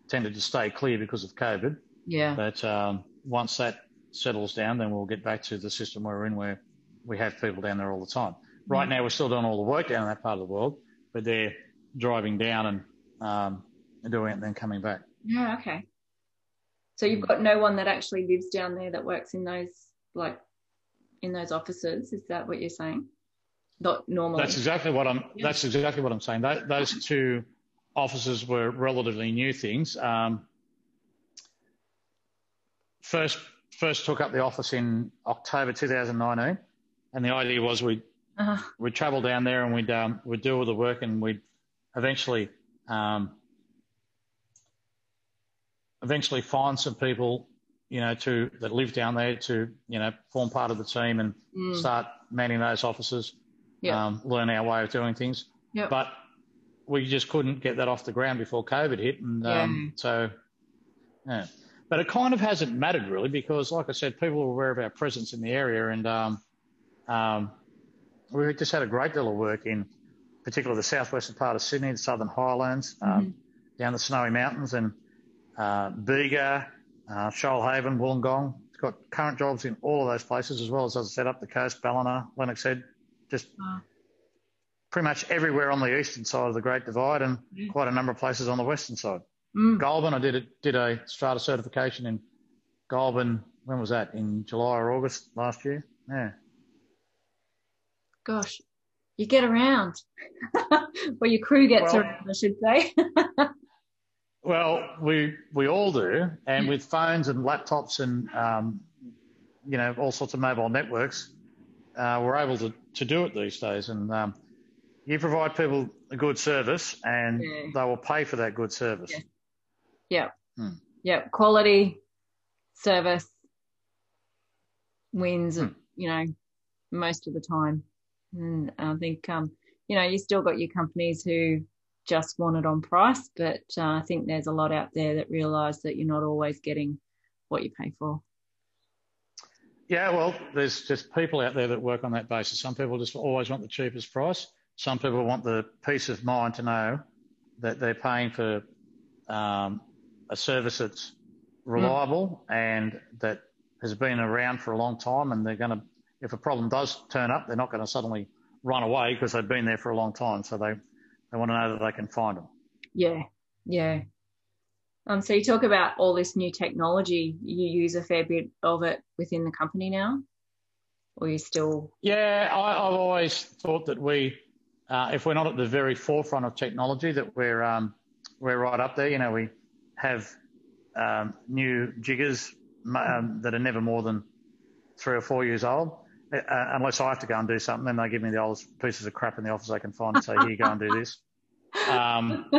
tended to stay clear because of COVID. Yeah. But um, once that settles down, then we'll get back to the system we're in where we have people down there all the time. Right mm-hmm. now, we're still doing all the work down in that part of the world, but they're driving down and, um, doing it and then coming back. Yeah. Okay. So you've got no one that actually lives down there that works in those like in those offices. Is that what you're saying? Not normally. That's exactly what I'm. Yeah. That's exactly what I'm saying. That, those two offices were relatively new things. Um, first, first took up the office in October 2019, and the idea was we uh-huh. we'd travel down there and we'd um, we'd do all the work and we'd eventually um, eventually find some people, you know, to that live down there to, you know, form part of the team and mm. start manning those offices, um, learn our way of doing things. Yep. But we just couldn't get that off the ground before COVID hit, and um, yeah. so yeah. But it kind of hasn't mattered really because, like I said, people are aware of our presence in the area, and um, um, we just had a great deal of work in, particularly the southwestern part of Sydney, the southern highlands, um, mm-hmm. down the Snowy Mountains, and uh, Bega, uh, Shoalhaven, Wollongong. It's got current jobs in all of those places, as well as, as I said, up the coast, Ballina, Lennox Head, just wow. pretty much everywhere on the eastern side of the Great Divide, and yeah. quite a number of places on the western side. Mm. Goulburn, I did a, did a strata certification in Goulburn. When was that? In July or August last year? Yeah. Gosh, you get around. well, your crew gets well, around, I should say. Well, we we all do, and with phones and laptops and um, you know all sorts of mobile networks, uh, we're able to, to do it these days. And um, you provide people a good service, and yeah. they will pay for that good service. Yeah. Yeah. Hmm. yeah. Quality service wins. Hmm. You know, most of the time, and I think um, you know you still got your companies who just want it on price, but uh, I think there's a lot out there that realise that you're not always getting what you pay for. Yeah, well, there's just people out there that work on that basis. Some people just always want the cheapest price. Some people want the peace of mind to know that they're paying for um, a service that's reliable mm. and that has been around for a long time. And they're going to, if a problem does turn up, they're not going to suddenly run away because they've been there for a long time. So they they want to know that they can find them. Yeah, yeah. Um, so you talk about all this new technology. You use a fair bit of it within the company now, or you still? Yeah, I, have always thought that we, uh, if we're not at the very forefront of technology, that we're um, we're right up there. You know, we have um, new jiggers um, that are never more than three or four years old. Uh, unless I have to go and do something, then they give me the oldest pieces of crap in the office I can find and say, here, go and do this. Um,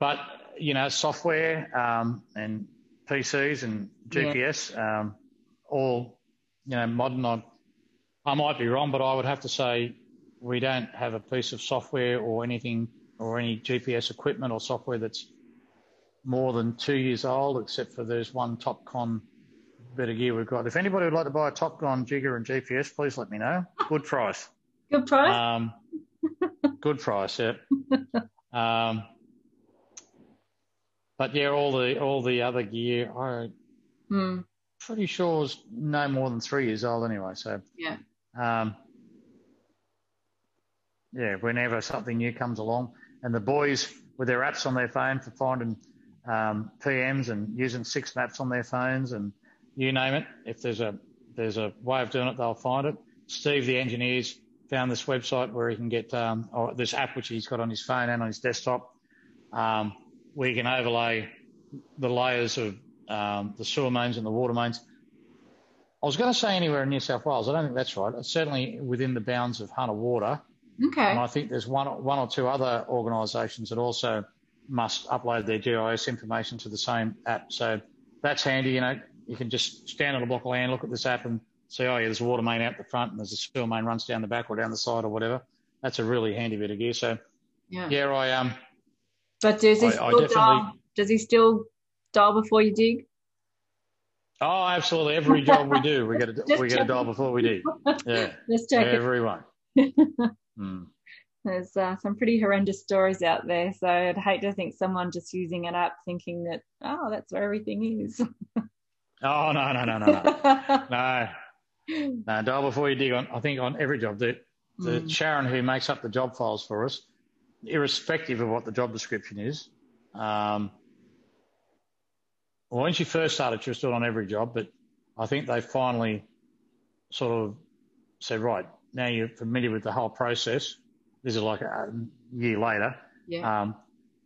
but, you know, software um, and PCs and GPS, yeah. um, all, you know, modern. I, I might be wrong, but I would have to say we don't have a piece of software or anything or any GPS equipment or software that's more than two years old, except for there's one TopCon bit of gear we've got. If anybody would like to buy a TopCon jigger and GPS, please let me know. Good price. Good price. Um, good price. Yeah. Um, but yeah, all the all the other gear, I mm. pretty sure is no more than three years old anyway. So yeah. Um, yeah, whenever something new comes along, and the boys with their apps on their phone for finding um, PMs and using six maps on their phones and you name it. If there's a there's a way of doing it, they'll find it. Steve, the engineers, found this website where he can get um, or this app which he's got on his phone and on his desktop, um, where you can overlay the layers of um, the sewer mains and the water mains. I was going to say anywhere in New South Wales. I don't think that's right. It's certainly within the bounds of Hunter Water. Okay. And I think there's one, one or two other organisations that also must upload their GIS information to the same app. So that's handy. You know, you can just stand on a block of land, look at this app, and see, oh yeah, there's a water main out the front, and there's a sewer main runs down the back or down the side or whatever. That's a really handy bit of gear. So Yeah. yeah, I um, But does he I- I still definitely- dial? Does he still dial before you dig? oh, absolutely. Every job we do, we get a we get a dial before we do. Yeah, Let's check everyone. Mm. There's uh, some pretty horrendous stories out there, so I'd hate to think someone just using an app thinking that oh, that's where everything is. Oh no no no no no no no dial before you dig on. I think on every job the the Mm. Sharon who makes up the job files for us, irrespective of what the job description is. Um, well, when she first started, she was still on every job, but I think they finally sort of said, right, now you're familiar with the whole process. This is like a year later. yeah. Um,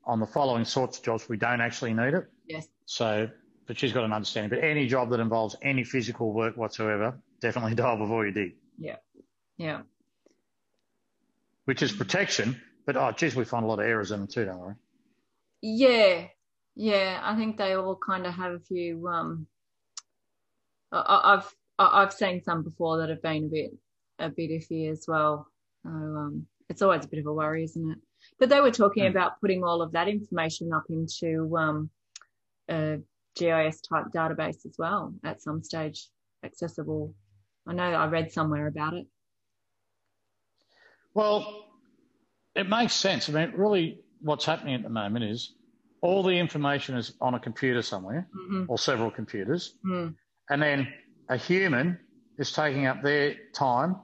on the following sorts of jobs, we don't actually need it. yes. So, but she's got an understanding. But any job that involves any physical work whatsoever, definitely dial before you dig, Yeah. Yeah. Which is protection. But oh, geez, we find a lot of errors in them too, don't worry. Yeah. Yeah. I think they all kind of have a few. Um, I- I've I- I've seen some before that have been a bit a bit iffy as well. So um, it's always a bit of a worry, isn't it? But they were talking Hmm. about putting all of that information up into um, a GIS type database as well at some stage, accessible. I know I read somewhere about it. Well, it makes sense. I mean, really, what's happening at the moment is all the information is on a computer somewhere hmm or several computers, Mm. and then a human is taking up their time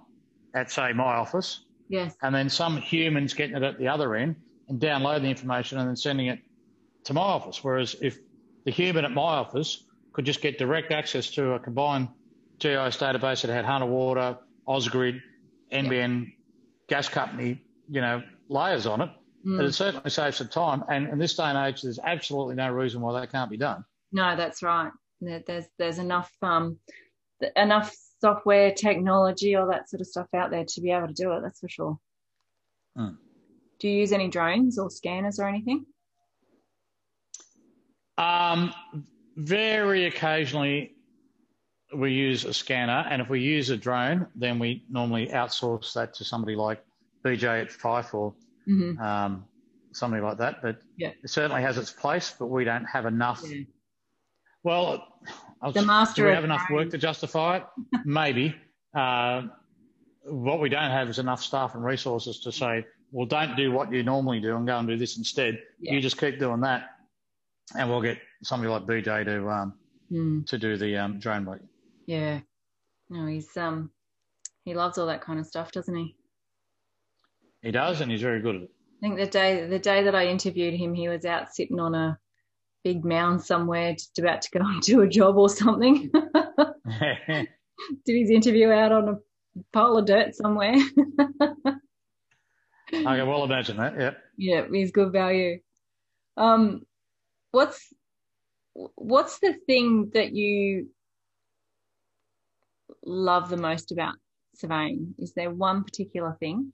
at, say, my office, Yes. and then some humans getting it at the other end and downloading the information and then sending it to my office. Whereas if the human at my office could just get direct access to a combined GIS database that had Hunter Water, Ausgrid, NBN, gas company, you know, layers on it, Mm. it certainly saves some time. And in this day and age, there's absolutely no reason why that can't be done. No, that's right. There's there's enough um enough software, technology, all that sort of stuff out there to be able to do it. That's for sure. Mm. Do you use any drones or scanners or anything? Um, very occasionally we use a scanner, and if we use a drone, then we normally outsource that to somebody like BJ at Fife or hmm um, somebody like that. But Yeah. it certainly has its place, but we don't have enough. Yeah. Well, was, The master do we have enough work to justify it? Maybe. Uh, what we don't have is enough staff and resources to say, well, don't do what you normally do and go and do this instead. Yeah. You just keep doing that, and we'll get somebody like BJ to um, Mm, to do the um, drone work. yeah. No, he's um he loves all that kind of stuff, doesn't he? He does, and he's very good at it. I think the day the day that I interviewed him, he was out sitting on a big mound somewhere, just about to go and do a job or something. Did his interview out on a pile of dirt somewhere. I can well imagine that. Yeah. yeah, he's good value. Um, what's what's the thing that you love the most about surveying? Is there one particular thing?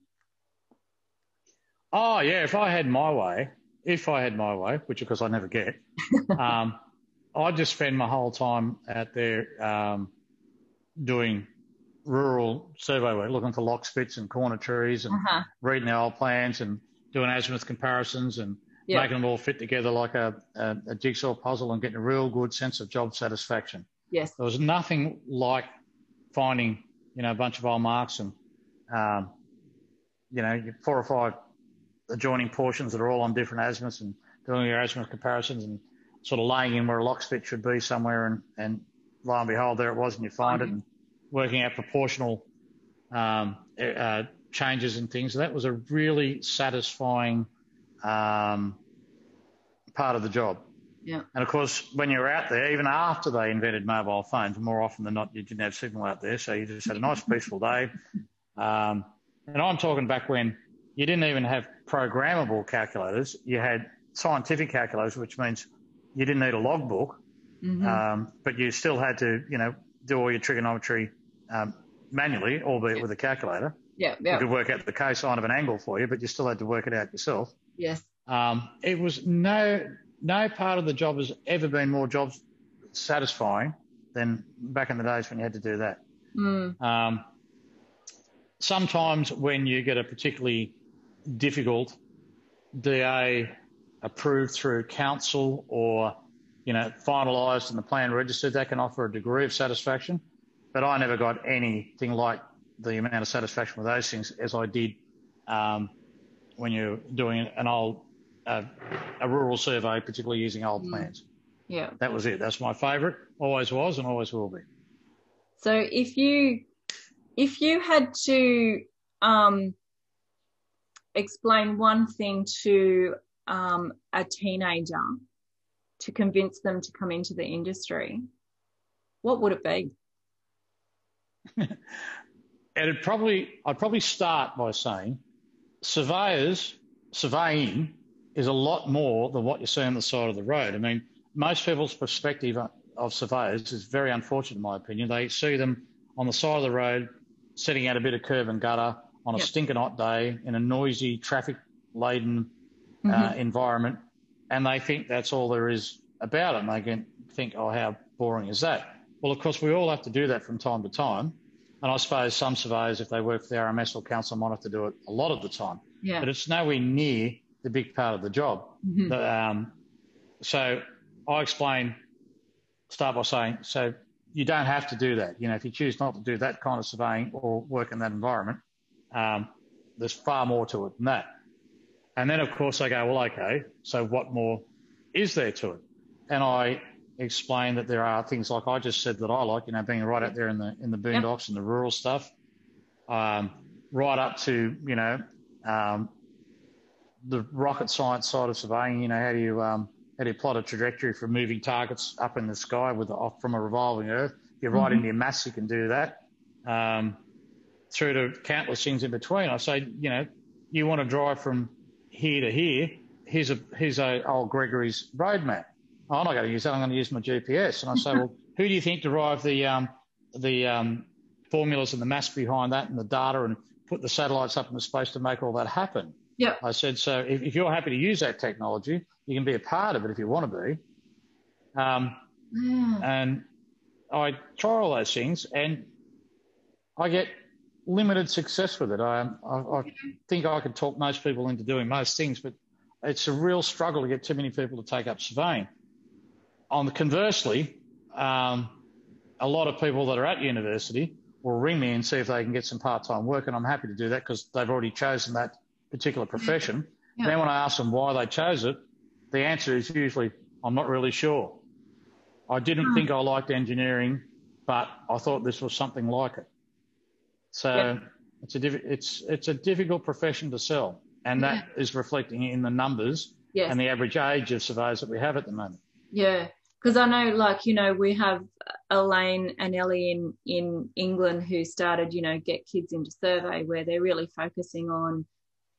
Oh yeah, if I had my way, if I had my way, which of course I never get, um, I'd just spend my whole time out there um, doing rural survey work, looking for lock spits and corner trees and Uh-huh. reading the old plans and doing azimuth comparisons and Yeah. making them all fit together like a, a, a jigsaw puzzle and getting a real good sense of job satisfaction. Yes. There was nothing like finding, you know, a bunch of old marks and, um, you know, four or five adjoining portions that are all on different azimuths and doing your azimuth comparisons and sort of laying in where a lock spit should be somewhere and, and lo and behold, there it was and you find it and working out proportional um, uh, changes and things. So That was a really satisfying um, part of the job. Yeah. And of course, when you're out there, even after they invented mobile phones, more often than not, you didn't have signal out there. So you just had a nice, peaceful day. Um, and I'm talking back when you didn't even have programmable calculators. You had scientific calculators, which means you didn't need a logbook, Mhm. um, but you still had to, you know, do all your trigonometry um, manually, albeit with a calculator. Yeah, yeah. You could work out the cosine of an angle for you, but you still had to work it out yourself. Yes. Um, it was no no part of the job has ever been more job satisfying than back in the days when you had to do that. Mm. Um, sometimes when you get a particularly difficult DA approved through council or you know finalised and the plan registered, that can offer a degree of satisfaction. But I never got anything like the amount of satisfaction with those things as I did um, when you're doing an old uh, a rural survey, particularly using old Mm. plans. Yeah. That was it. That's my favourite. Always was and always will be. So if you if you had to um, explain one thing to um, a teenager to convince them to come into the industry, what would it be? It'd probably I'd probably start by saying surveyors surveying is a lot more than what you see on the side of the road. I mean, most people's perspective of surveyors is very unfortunate in my opinion. They see them on the side of the road setting out a bit of curb and gutter on a Yep. stinking hot day in a noisy, traffic laden uh, Mhm. environment, and they think that's all there is about it. And they can think, oh, how boring is that? Well, of course, we all have to do that from time to time. And I suppose some surveyors, if they work for the RMS or council, might have to do it a lot of the time. Yeah. But it's nowhere near the big part of the job. Mhm. The, um, so I explain, start by saying, so you don't have to do that. You know, if you choose not to do that kind of surveying or work in that environment, um, there's far more to it than that. And then, of course, I go, well, okay, so what more is there to it? And I explain that there are things like I just said that I like, you know, being right out there in the in the boondocks and the rural stuff, um, right up to you know um, the rocket science side of surveying. You know, how do you um, how do you plot a trajectory for moving targets up in the sky with off from a revolving Earth? You're right Mhm. into your maths, you can do that. Um, through to countless things in between. I say, you know, you want to drive from here to here. Here's a here's a old Gregory's road map. Oh, I'm not going to use that. I'm going to use my GPS. And I say, well, who do you think derived the um, the um, formulas and the maths behind that and the data and put the satellites up into space to make all that happen? Yeah. I said, so if, if you're happy to use that technology, you can be a part of it if you want to be. Um, Yeah. and I try all those things, and I get limited success with it. I, I, I think I could talk most people into doing most things, but it's a real struggle to get too many people to take up surveying. On the conversely, um, a lot of people that are at university will ring me and see if they can get some part-time work, and I'm happy to do that because they've already chosen that particular profession. Yeah. Then when I ask them why they chose it, the answer is usually, I'm not really sure. I didn't Hmm. think I liked engineering, but I thought this was something like it. So Yeah. it's a diff- it's it's a difficult profession to sell, and that is reflecting in the numbers Yes. and the average age of surveyors that we have at the moment. Yeah, because I know, like you know, we have Elaine and Ellie in in England who started, you know, get kids into survey where they're really focusing on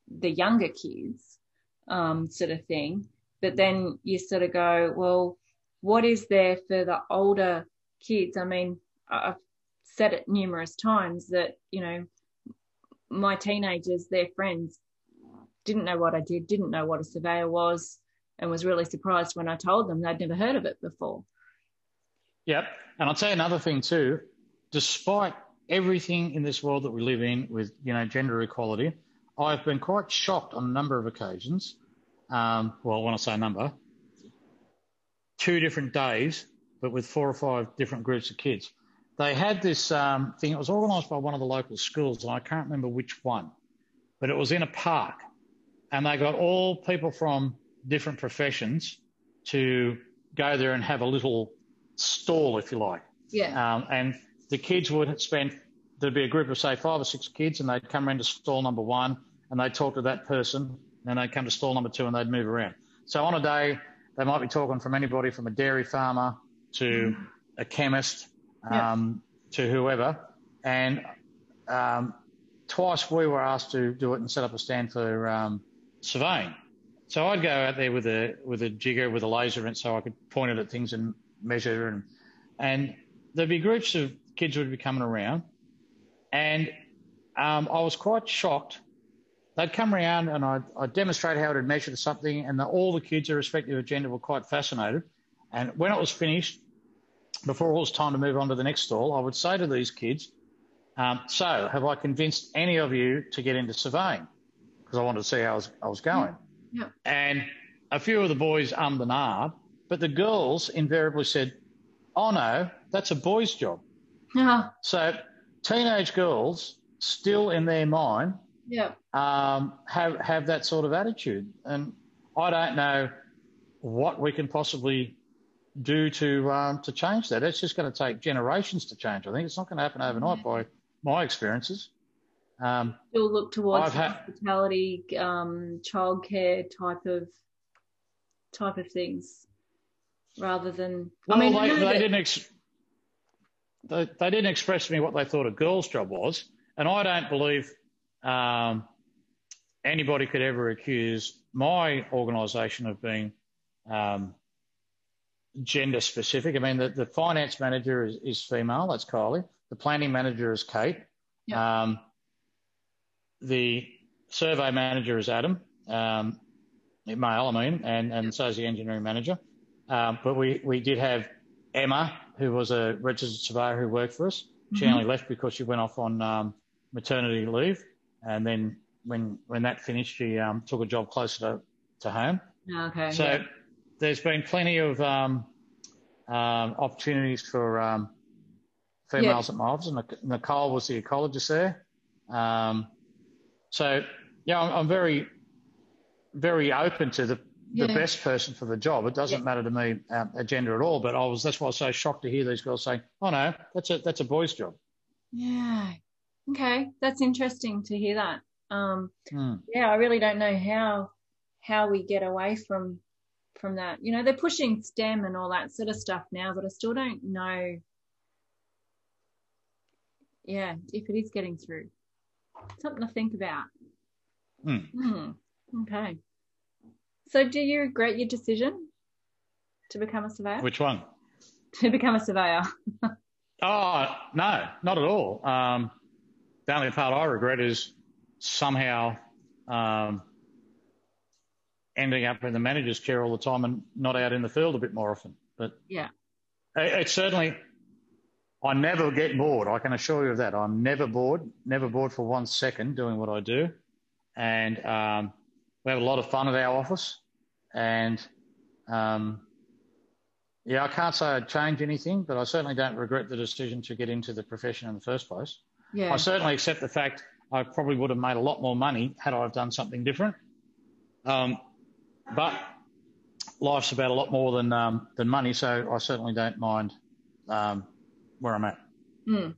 the younger kids, um, sort of thing. But then you sort of go, well, what is there for the older kids? I mean, I've said it numerous times that you know, my teenagers, their friends, didn't know what I did, didn't know what a surveyor was and was really surprised when I told them they'd never heard of it before. Yep. And I'll tell you another thing too. Despite everything in this world that we live in with, you know, gender equality, I've been quite shocked on a number of occasions. Um, well, when I say a number, two different days, but with four or five different groups of kids. They had this um, thing, it was organised by one of the local schools, and I can't remember which one, but it was in a park. And they got all people from different professions to go there and have a little stall, if you like. Yeah. Um, and the kids would spend, there'd be a group of, say, five or six kids, and they'd come around to stall number one and they'd talk to that person, and they'd come to stall number two and they'd move around. So on a day, they might be talking from anybody from a dairy farmer to a chemist Um, to whoever. And um, twice we were asked to do it and set up a stand for um, surveying. So I'd go out there with a with a jigger with a laser, and so I could point it at things and measure, and and there'd be groups of kids would be coming around, and um, I was quite shocked. They'd come around and I'd, I'd demonstrate how to measure something, and the, all the kids, irrespective of gender, were quite fascinated. And when it was finished, before it was time to move on to the next stall, I would say to these kids, um, so have I convinced any of you to get into surveying? Because I wanted to see how I was, I was going. Yeah. yeah. And a few of the boys ummed and ahed, but the girls invariably said, oh no, that's a boy's job. Yeah. So teenage girls still in their mind yeah. um, have, have that sort of attitude. And I don't know what we can possibly do to um, to change that. It's just going to take generations to change. I think it's not going to happen overnight by my experiences. Um, Still look towards hospitality, um, childcare type of type of things, rather than. Well, I mean, they, they didn't. Ex- they, they, didn't express to me what they thought a girl's job was, and I don't believe um, anybody could ever accuse my organisation of being um, gender specific. I mean, the, the finance manager is, is, female, that's Kylie. The planning manager is Kate. Yeah. Um, the survey manager is Adam, um, male, I mean, and, and so is the engineering manager. Um, but we, we did have Emma, who was a registered surveyor who worked for us. She mm-hmm. only left because she went off on um, maternity leave. And then when when that finished, she um, took a job closer to, to home. Okay. So yeah there's been plenty of um, um, opportunities for um, females yeah. at my office. And Nicole was the ecologist there. Um, so, yeah, I'm, I'm, very, very open to the, yeah. the best person for the job. It doesn't yeah. matter to me um, a gender at all. But I was that's why I was so shocked to hear these girls saying, "Oh no, that's a that's a boy's job." Yeah. Okay, that's interesting to hear that. Um, mm. Yeah, I really don't know how how we get away from from that. You know, they're pushing STEM and all that sort of stuff now, but I still don't know. Yeah, if it is getting through, something to think about. Mm. Okay. So, do you regret your decision to become a surveyor? Which one? To become a surveyor. oh no, not at all. Um, the only part I regret is somehow um, ending up in the manager's chair all the time and not out in the field a bit more often. But yeah, it, it's certainly. I never get bored. I can assure you of that. I'm never bored. Never bored for one second doing what I do, and um, we have a lot of fun at our office. And um, yeah, I can't say I'd change anything, but I certainly don't regret the decision to get into the profession in the first place. Yeah. I certainly accept the fact I probably would have made a lot more money had I have done something different. Um, but life's about a lot more than um, than money, so I certainly don't mind um, where I'm at. Mm.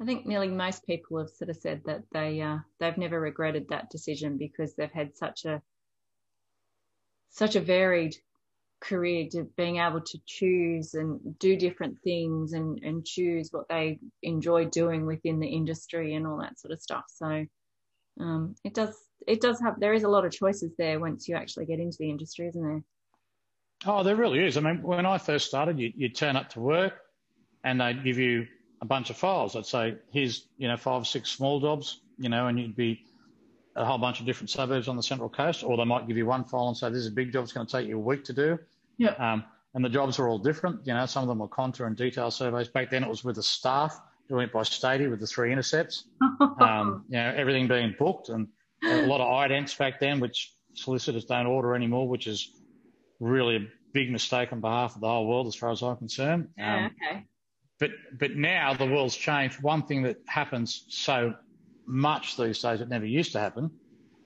I think nearly most people have sort of said that they uh, they've never regretted that decision because they've had such a such a varied career to being able to choose and do different things and, and choose what they enjoy doing within the industry and all that sort of stuff. So um, it does it does have there is a lot of choices there once you actually get into the industry, isn't there? Oh, there really is. I mean, when I first started, you, you'd turn up to work and they'd give you a bunch of files. I'd say, here's, you know, five or six small jobs, you know, and you'd be a whole bunch of different suburbs on the Central Coast, or they might give you one file and say, this is a big job, it's going to take you a week to do. Yeah. Um, and the jobs were all different. You know, some of them were contour and detail surveys. Back then it was with the staff who went by Stadia with the three intercepts. um, you know, everything being booked and a lot of idents back then, which solicitors don't order anymore, which is really a big mistake on behalf of the whole world, as far as I'm concerned. Yeah, um, okay. But but now the world's changed. One thing that happens so much these days that never used to happen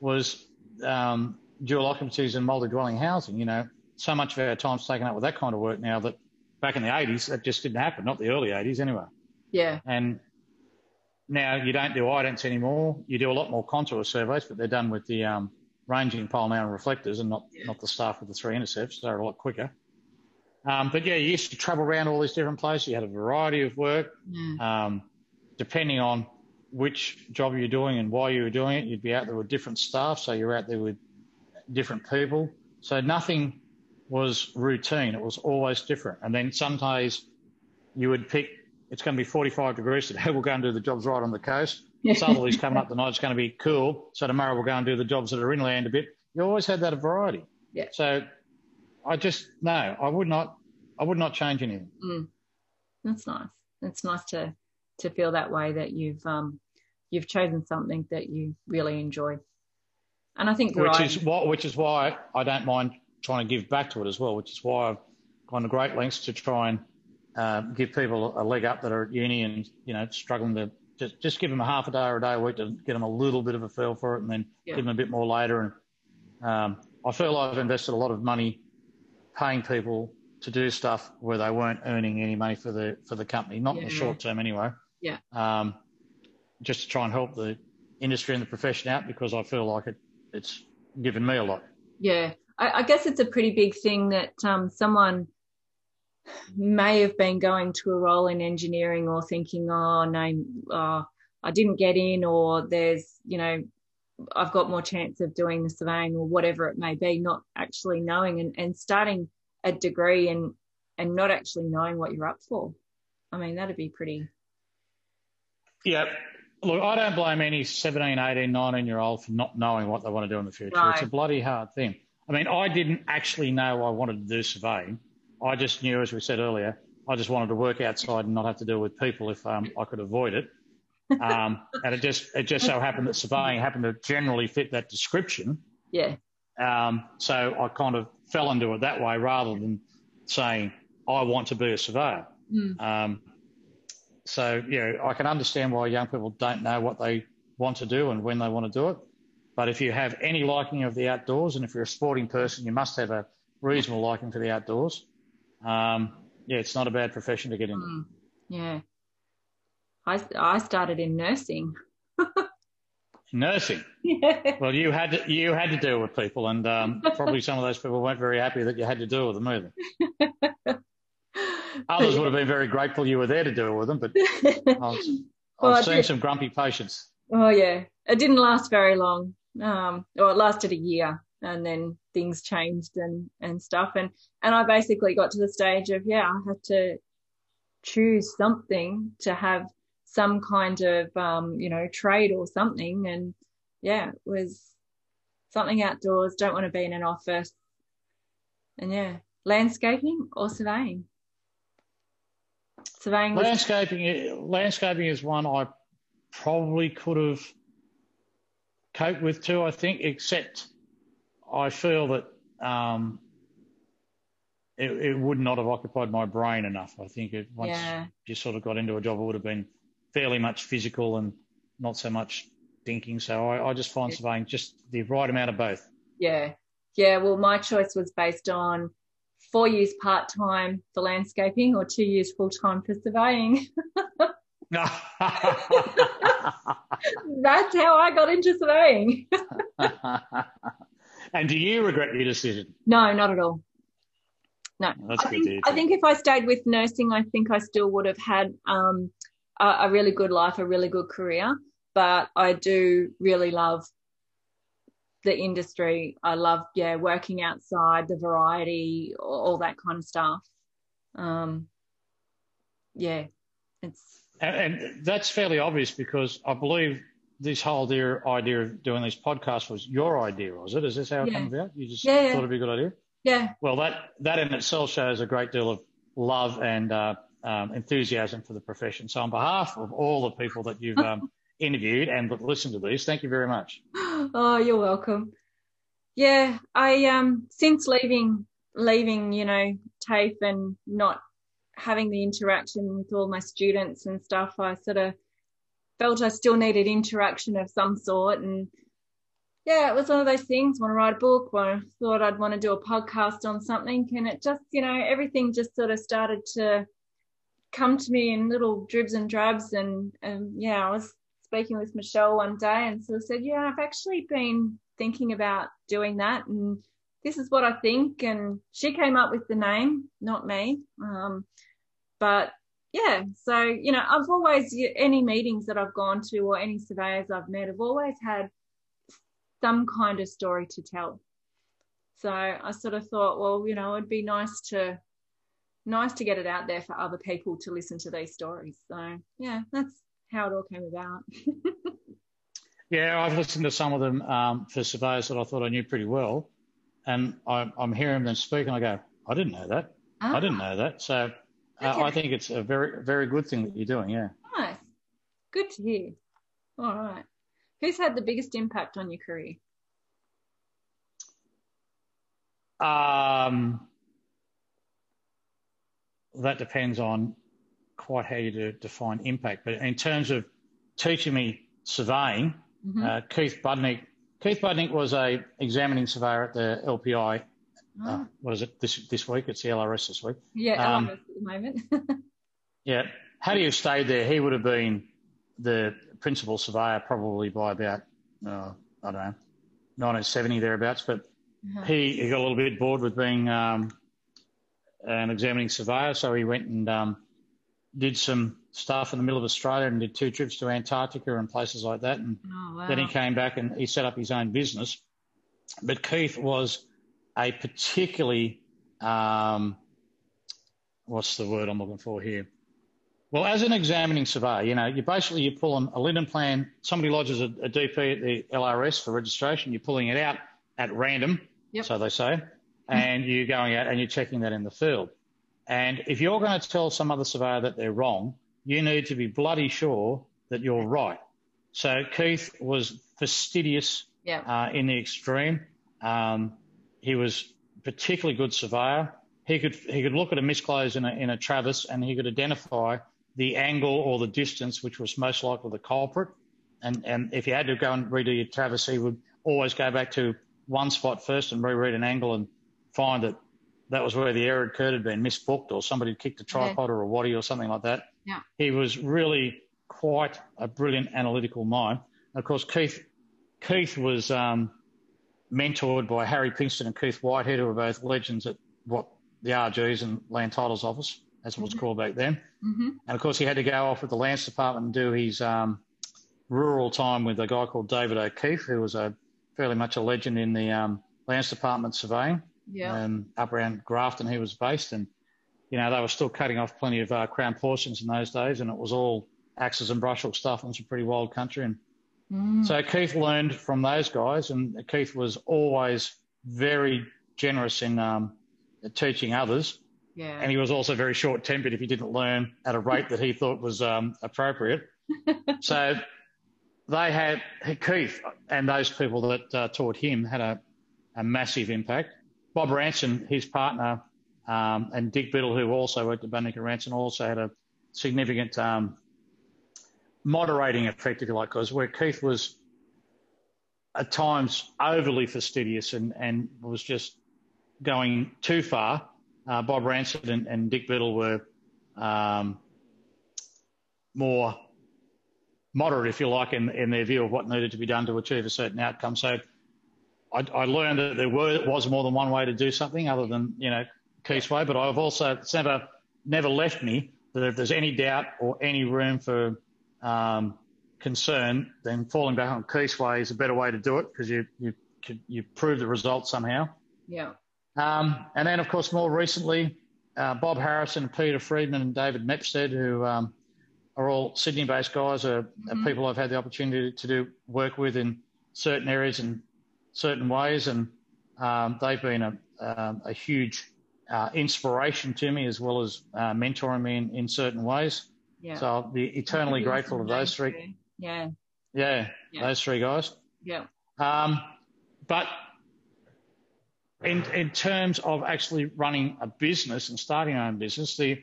was um, dual occupancies and multi-dwelling housing. You know, so much of our time's taken up with that kind of work now that back in the 80s that just didn't happen. Not the early 80s anyway. Yeah. And now you don't do idents anymore. You do a lot more contour surveys, but they're done with the um, ranging pole now and reflectors and not, not the staff with the three intercepts. They're a lot quicker. Um, but yeah, you used to travel around all these different places. You had a variety of work. Um, depending on which job you're doing and why you were doing it, you'd be out there with different staff. So you're out there with different people. So nothing was routine. It was always different. And then some days you would pick it's going to be 45 degrees today. We'll go and do the jobs right on the coast. Southerly's coming up tonight. It's going to be cool. So tomorrow we'll go and do the jobs that are inland a bit. You always had that variety. Yeah. So I just no, I would not. I would not change anything. Mm. That's nice. It's nice to to feel that way that you've um you've chosen something that you really enjoy. And I think which is what which is why I don't mind trying to give back to it as well. Which is why I've gone to great lengths to try and uh, give people a leg up that are at uni and you know struggling to just just give them a half a day or a day a week to get them a little bit of a feel for it, and then Yeah. give them a bit more later. And um, I feel I've invested a lot of money paying people to do stuff where they weren't earning any money for the for the company, not in the short term anyway. Yeah. Um, just to try and help the industry and the profession out because I feel like it it's given me a lot. Yeah, I, I guess it's a pretty big thing that um, someone may have been going to a role in engineering or thinking, oh no, uh, I didn't get in, or there's, you know, I've got more chance of doing the surveying or whatever it may be, not actually knowing and, and starting a degree and and not actually knowing what you're up for. I mean, that'd be pretty. Yeah. Look, I don't blame any 17, 18, 19 year old for not knowing what they want to do in the future. It's a bloody hard thing. I mean, I didn't actually know I wanted to do surveying. I just knew, as we said earlier, I just wanted to work outside and not have to deal with people if um, I could avoid it. Um, and it just it just so happened that surveying happened to generally fit that description. Yeah, Um, so I kind of fell into it that way rather than saying I want to be a surveyor. Mm. Um, so yeah, I can understand why young people don't know what they want to do and when they want to do it. But if you have any liking of the outdoors, and if you're a sporting person, you must have a reasonable liking for the outdoors. Um, yeah, it's not a bad profession to get into. Mm. yeah. I I started in nursing. Nursing. Yeah. Well, you had to, you had to deal with people, and um, probably some of those people weren't very happy that you had to deal with them either. Others would have been very grateful you were there to deal with them, but I've, Well, I've seen some grumpy patients. Oh yeah, it didn't last very long. Um, or it lasted a year, and then things changed and and stuff. And and I basically got to the stage of yeah, I had to choose something to have some kind of um, you know trade or something. And yeah, it was something outdoors. Don't want to be in an office. And yeah, landscaping or surveying. Surveying was Landscaping, landscaping is one I probably could have coped with too. I think, except I feel that um, it, it would not have occupied my brain enough. I think it once yeah. you sort of got into a job, it would have been fairly much physical and not so much thinking. So I, I just find Yeah. surveying just the right amount of both. Yeah. Yeah. Well, my choice was based on four years part time for landscaping or two years full time for surveying. That's how I got into surveying. and do you regret your decision? No, not at all. No. That's I good think, to. I think if I stayed with nursing, I think I still would have had um, a, a really good life, a really good career. But I do really love the industry. I love, yeah, working outside, the variety, all, all that kind of stuff. Um, yeah, it's And, and that's fairly obvious because I believe this whole idea, idea of doing these podcasts was your idea, was it? Is this how it Yeah. came about? You just Yeah, thought it'd be a good idea? yeah, Well, that, that in itself shows a great deal of love and uh, um, enthusiasm for the profession. So, on behalf of all the people that you've um, interviewed and listened to these, thank you very much. oh, you're welcome. Yeah, I um since leaving leaving, you know, TAFE and not having the interaction with all my students and stuff, I sort of felt I still needed interaction of some sort. And yeah, it was one of those things. Want to write a book? Or thought I'd want to do a podcast on something, and it just, you know, everything just sort of started to come to me in little dribs and drabs. And and yeah, I was speaking with Michelle one day and sort of said, Yeah, I've actually been thinking about doing that and this is what I think. And she came up with the name, not me. Um, but yeah, so, you know, I've always, any meetings that I've gone to or any surveyors I've met, have always had some kind of story to tell. So I sort of thought, well, you know, it'd be nice to nice to get it out there for other people to listen to these stories. So yeah, that's how it all came about. yeah, I've listened to some of them um, for surveyors that I thought I knew pretty well, and I, am hearing them speak, and I go, I didn't know that. Ah. I didn't ah. know that. So okay. I think it's a very, very good thing that you're doing. Yeah. Nice. Good to hear. All right. Who's had the biggest impact on your career? Um, that depends on quite how you define impact. But in terms of teaching me surveying, mm-hmm. uh, Keith Budnick, Keith Budnick was a examining surveyor at the LPI. Oh. Uh, what is it this this week? It's the LRS this week. Yeah, um, LRS at the moment. yeah, had he stayed there, he would have been the principal surveyor probably by about uh, I don't know 1970 thereabouts. But uh-huh. he, he got a little bit bored with being um, an examining surveyor, so he went and um, did some stuff in the middle of Australia and did two trips to Antarctica and places like that. And oh, wow. then he came back and he set up his own business. But Keith was a particularly um, what's the word I'm looking for here? Well, as an examining surveyor, you know, you basically you pull on a linen plan. Somebody lodges a, a, DP at the LRS for registration. You're pulling it out at random, yep. so they say, and you're going out and you're checking that in the field. And if you're going to tell some other surveyor that they're wrong, you need to be bloody sure that you're right. So Keith was fastidious yep. uh, in the extreme. Um, he was particularly good surveyor. He could he could look at a misclose in a in a traverse and he could identify the angle or the distance which was most likely the culprit. And, and if you had to go and redo your traverse, he would always go back to one spot first and reread an angle and find that that was where the error occurred had been misbooked or somebody had kicked a tripod yeah. or a waddy or something like that. Yeah. He was really quite a brilliant analytical mind. And of course, Keith, Keith was um, mentored by Harry Pinkston and Keith Whitehead, who were both legends at what the RGs and Land Titles Office as it was mm-hmm. called back then. Mm-hmm. And of course, he had to go off with the Lands Department and do his um, rural time with a guy called David O'Keefe, who was a fairly much a legend in the um, Lands Department surveying. Yeah. And up around Grafton, he was based, and you know they were still cutting off plenty of uh, crown portions in those days, and it was all axes and brush hook stuff, and it's a pretty wild country. And mm. so Keith learned from those guys, and Keith was always very generous in um, teaching others yeah. And he was also very short tempered if he didn't learn at a rate that he thought was um, appropriate. so they had Keith and those people that uh, taught him had a, a, massive impact. Bob Ranson, his partner, um, and Dick Biddle, who also worked at Budnick and Ranson, also had a significant um, moderating effect, if you like, because where Keith was at times overly fastidious and, and was just going too far, uh, Bob Ranson and, and, Dick Biddle were um, more moderate, if you like, in, in, their view of what needed to be done to achieve a certain outcome. So I, I learned that there were, was more than one way to do something other than, you know, Keith's way, but I've also, it's never, never left me that if there's any doubt or any room for um, concern, then falling back on Keith's way is a better way to do it because you, you, you prove the result somehow. Yeah. Um, and then, of course, more recently, uh, Bob Harrison, Peter Friedman, and David Mepstead, who um, are all Sydney-based guys, are, mm-hmm. are, people I've had the opportunity to do work with in certain areas and certain ways, and um, they've been a, um, a huge uh, inspiration to me as well as uh, mentoring me in, in certain ways. Yeah. So I'll be eternally grateful to those three. Yeah. yeah. Yeah, those three guys. Yeah. Um, but in, in terms of actually running a business and starting your own business, the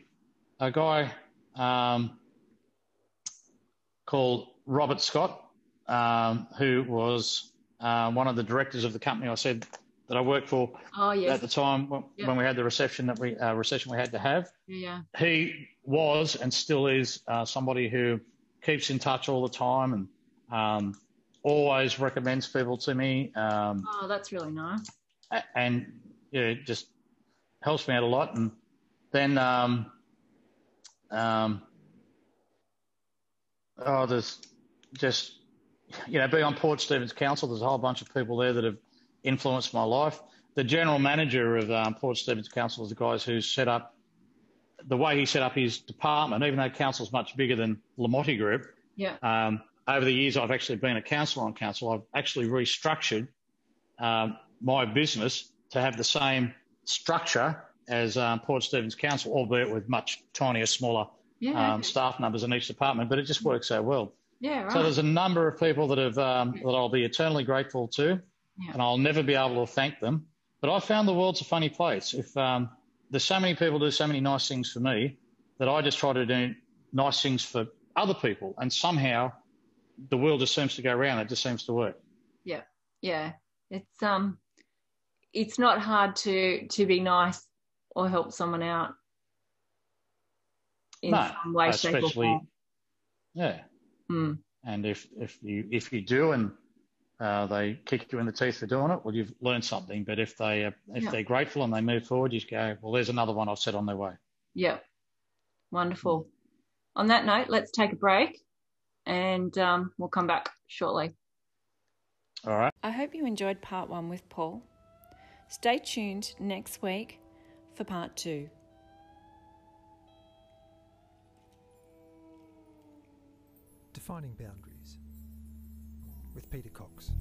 a guy um, called Robert Scott, um, who was uh, one of the directors of the company I said that I worked for oh, yes. at the time when, yep. when, we had the reception that we uh, recession we had to have. Yeah. He was and still is uh, somebody who keeps in touch all the time and um, always recommends people to me. Um, oh, that's really nice and yeah, it just helps me out a lot. And then, um, um, oh, there's just, you know, being on Port Stephens Council, there's a whole bunch of people there that have influenced my life. The general manager of um, Port Stephens Council is the guys who set up the way he set up his department, even though council's much bigger than Le Mottee Group, yeah. Um, over the years, I've actually been a councillor on council. I've actually restructured um, my business to have the same structure as um, Port Stephens Council, albeit with much tinier, smaller yeah. um, staff numbers in each department. But it just works so well. Yeah, right. So there's a number of people that have um, that I'll be eternally grateful to, Yeah. and I'll never be able to thank them. But I found the world's a funny place. If um, there's so many people do so many nice things for me, that I just try to do nice things for other people, and somehow the world just seems to go around. It just seems to work. yeah, yeah. It's um, it's not hard to to be nice or help someone out in No, some way, shape, or form. yeah. Mm. And if if you if you do and uh, they kick you in the teeth for doing it, well, you've learned something. But if they uh, if Yeah. they're grateful and they move forward, you go, well, there's another one I've set on their way. Yeah, wonderful. On that note, let's take a break, and um, we'll come back shortly. All right. I hope you enjoyed part one with Paul. Stay tuned next week for part two. Defining Boundaries with Peter Cox.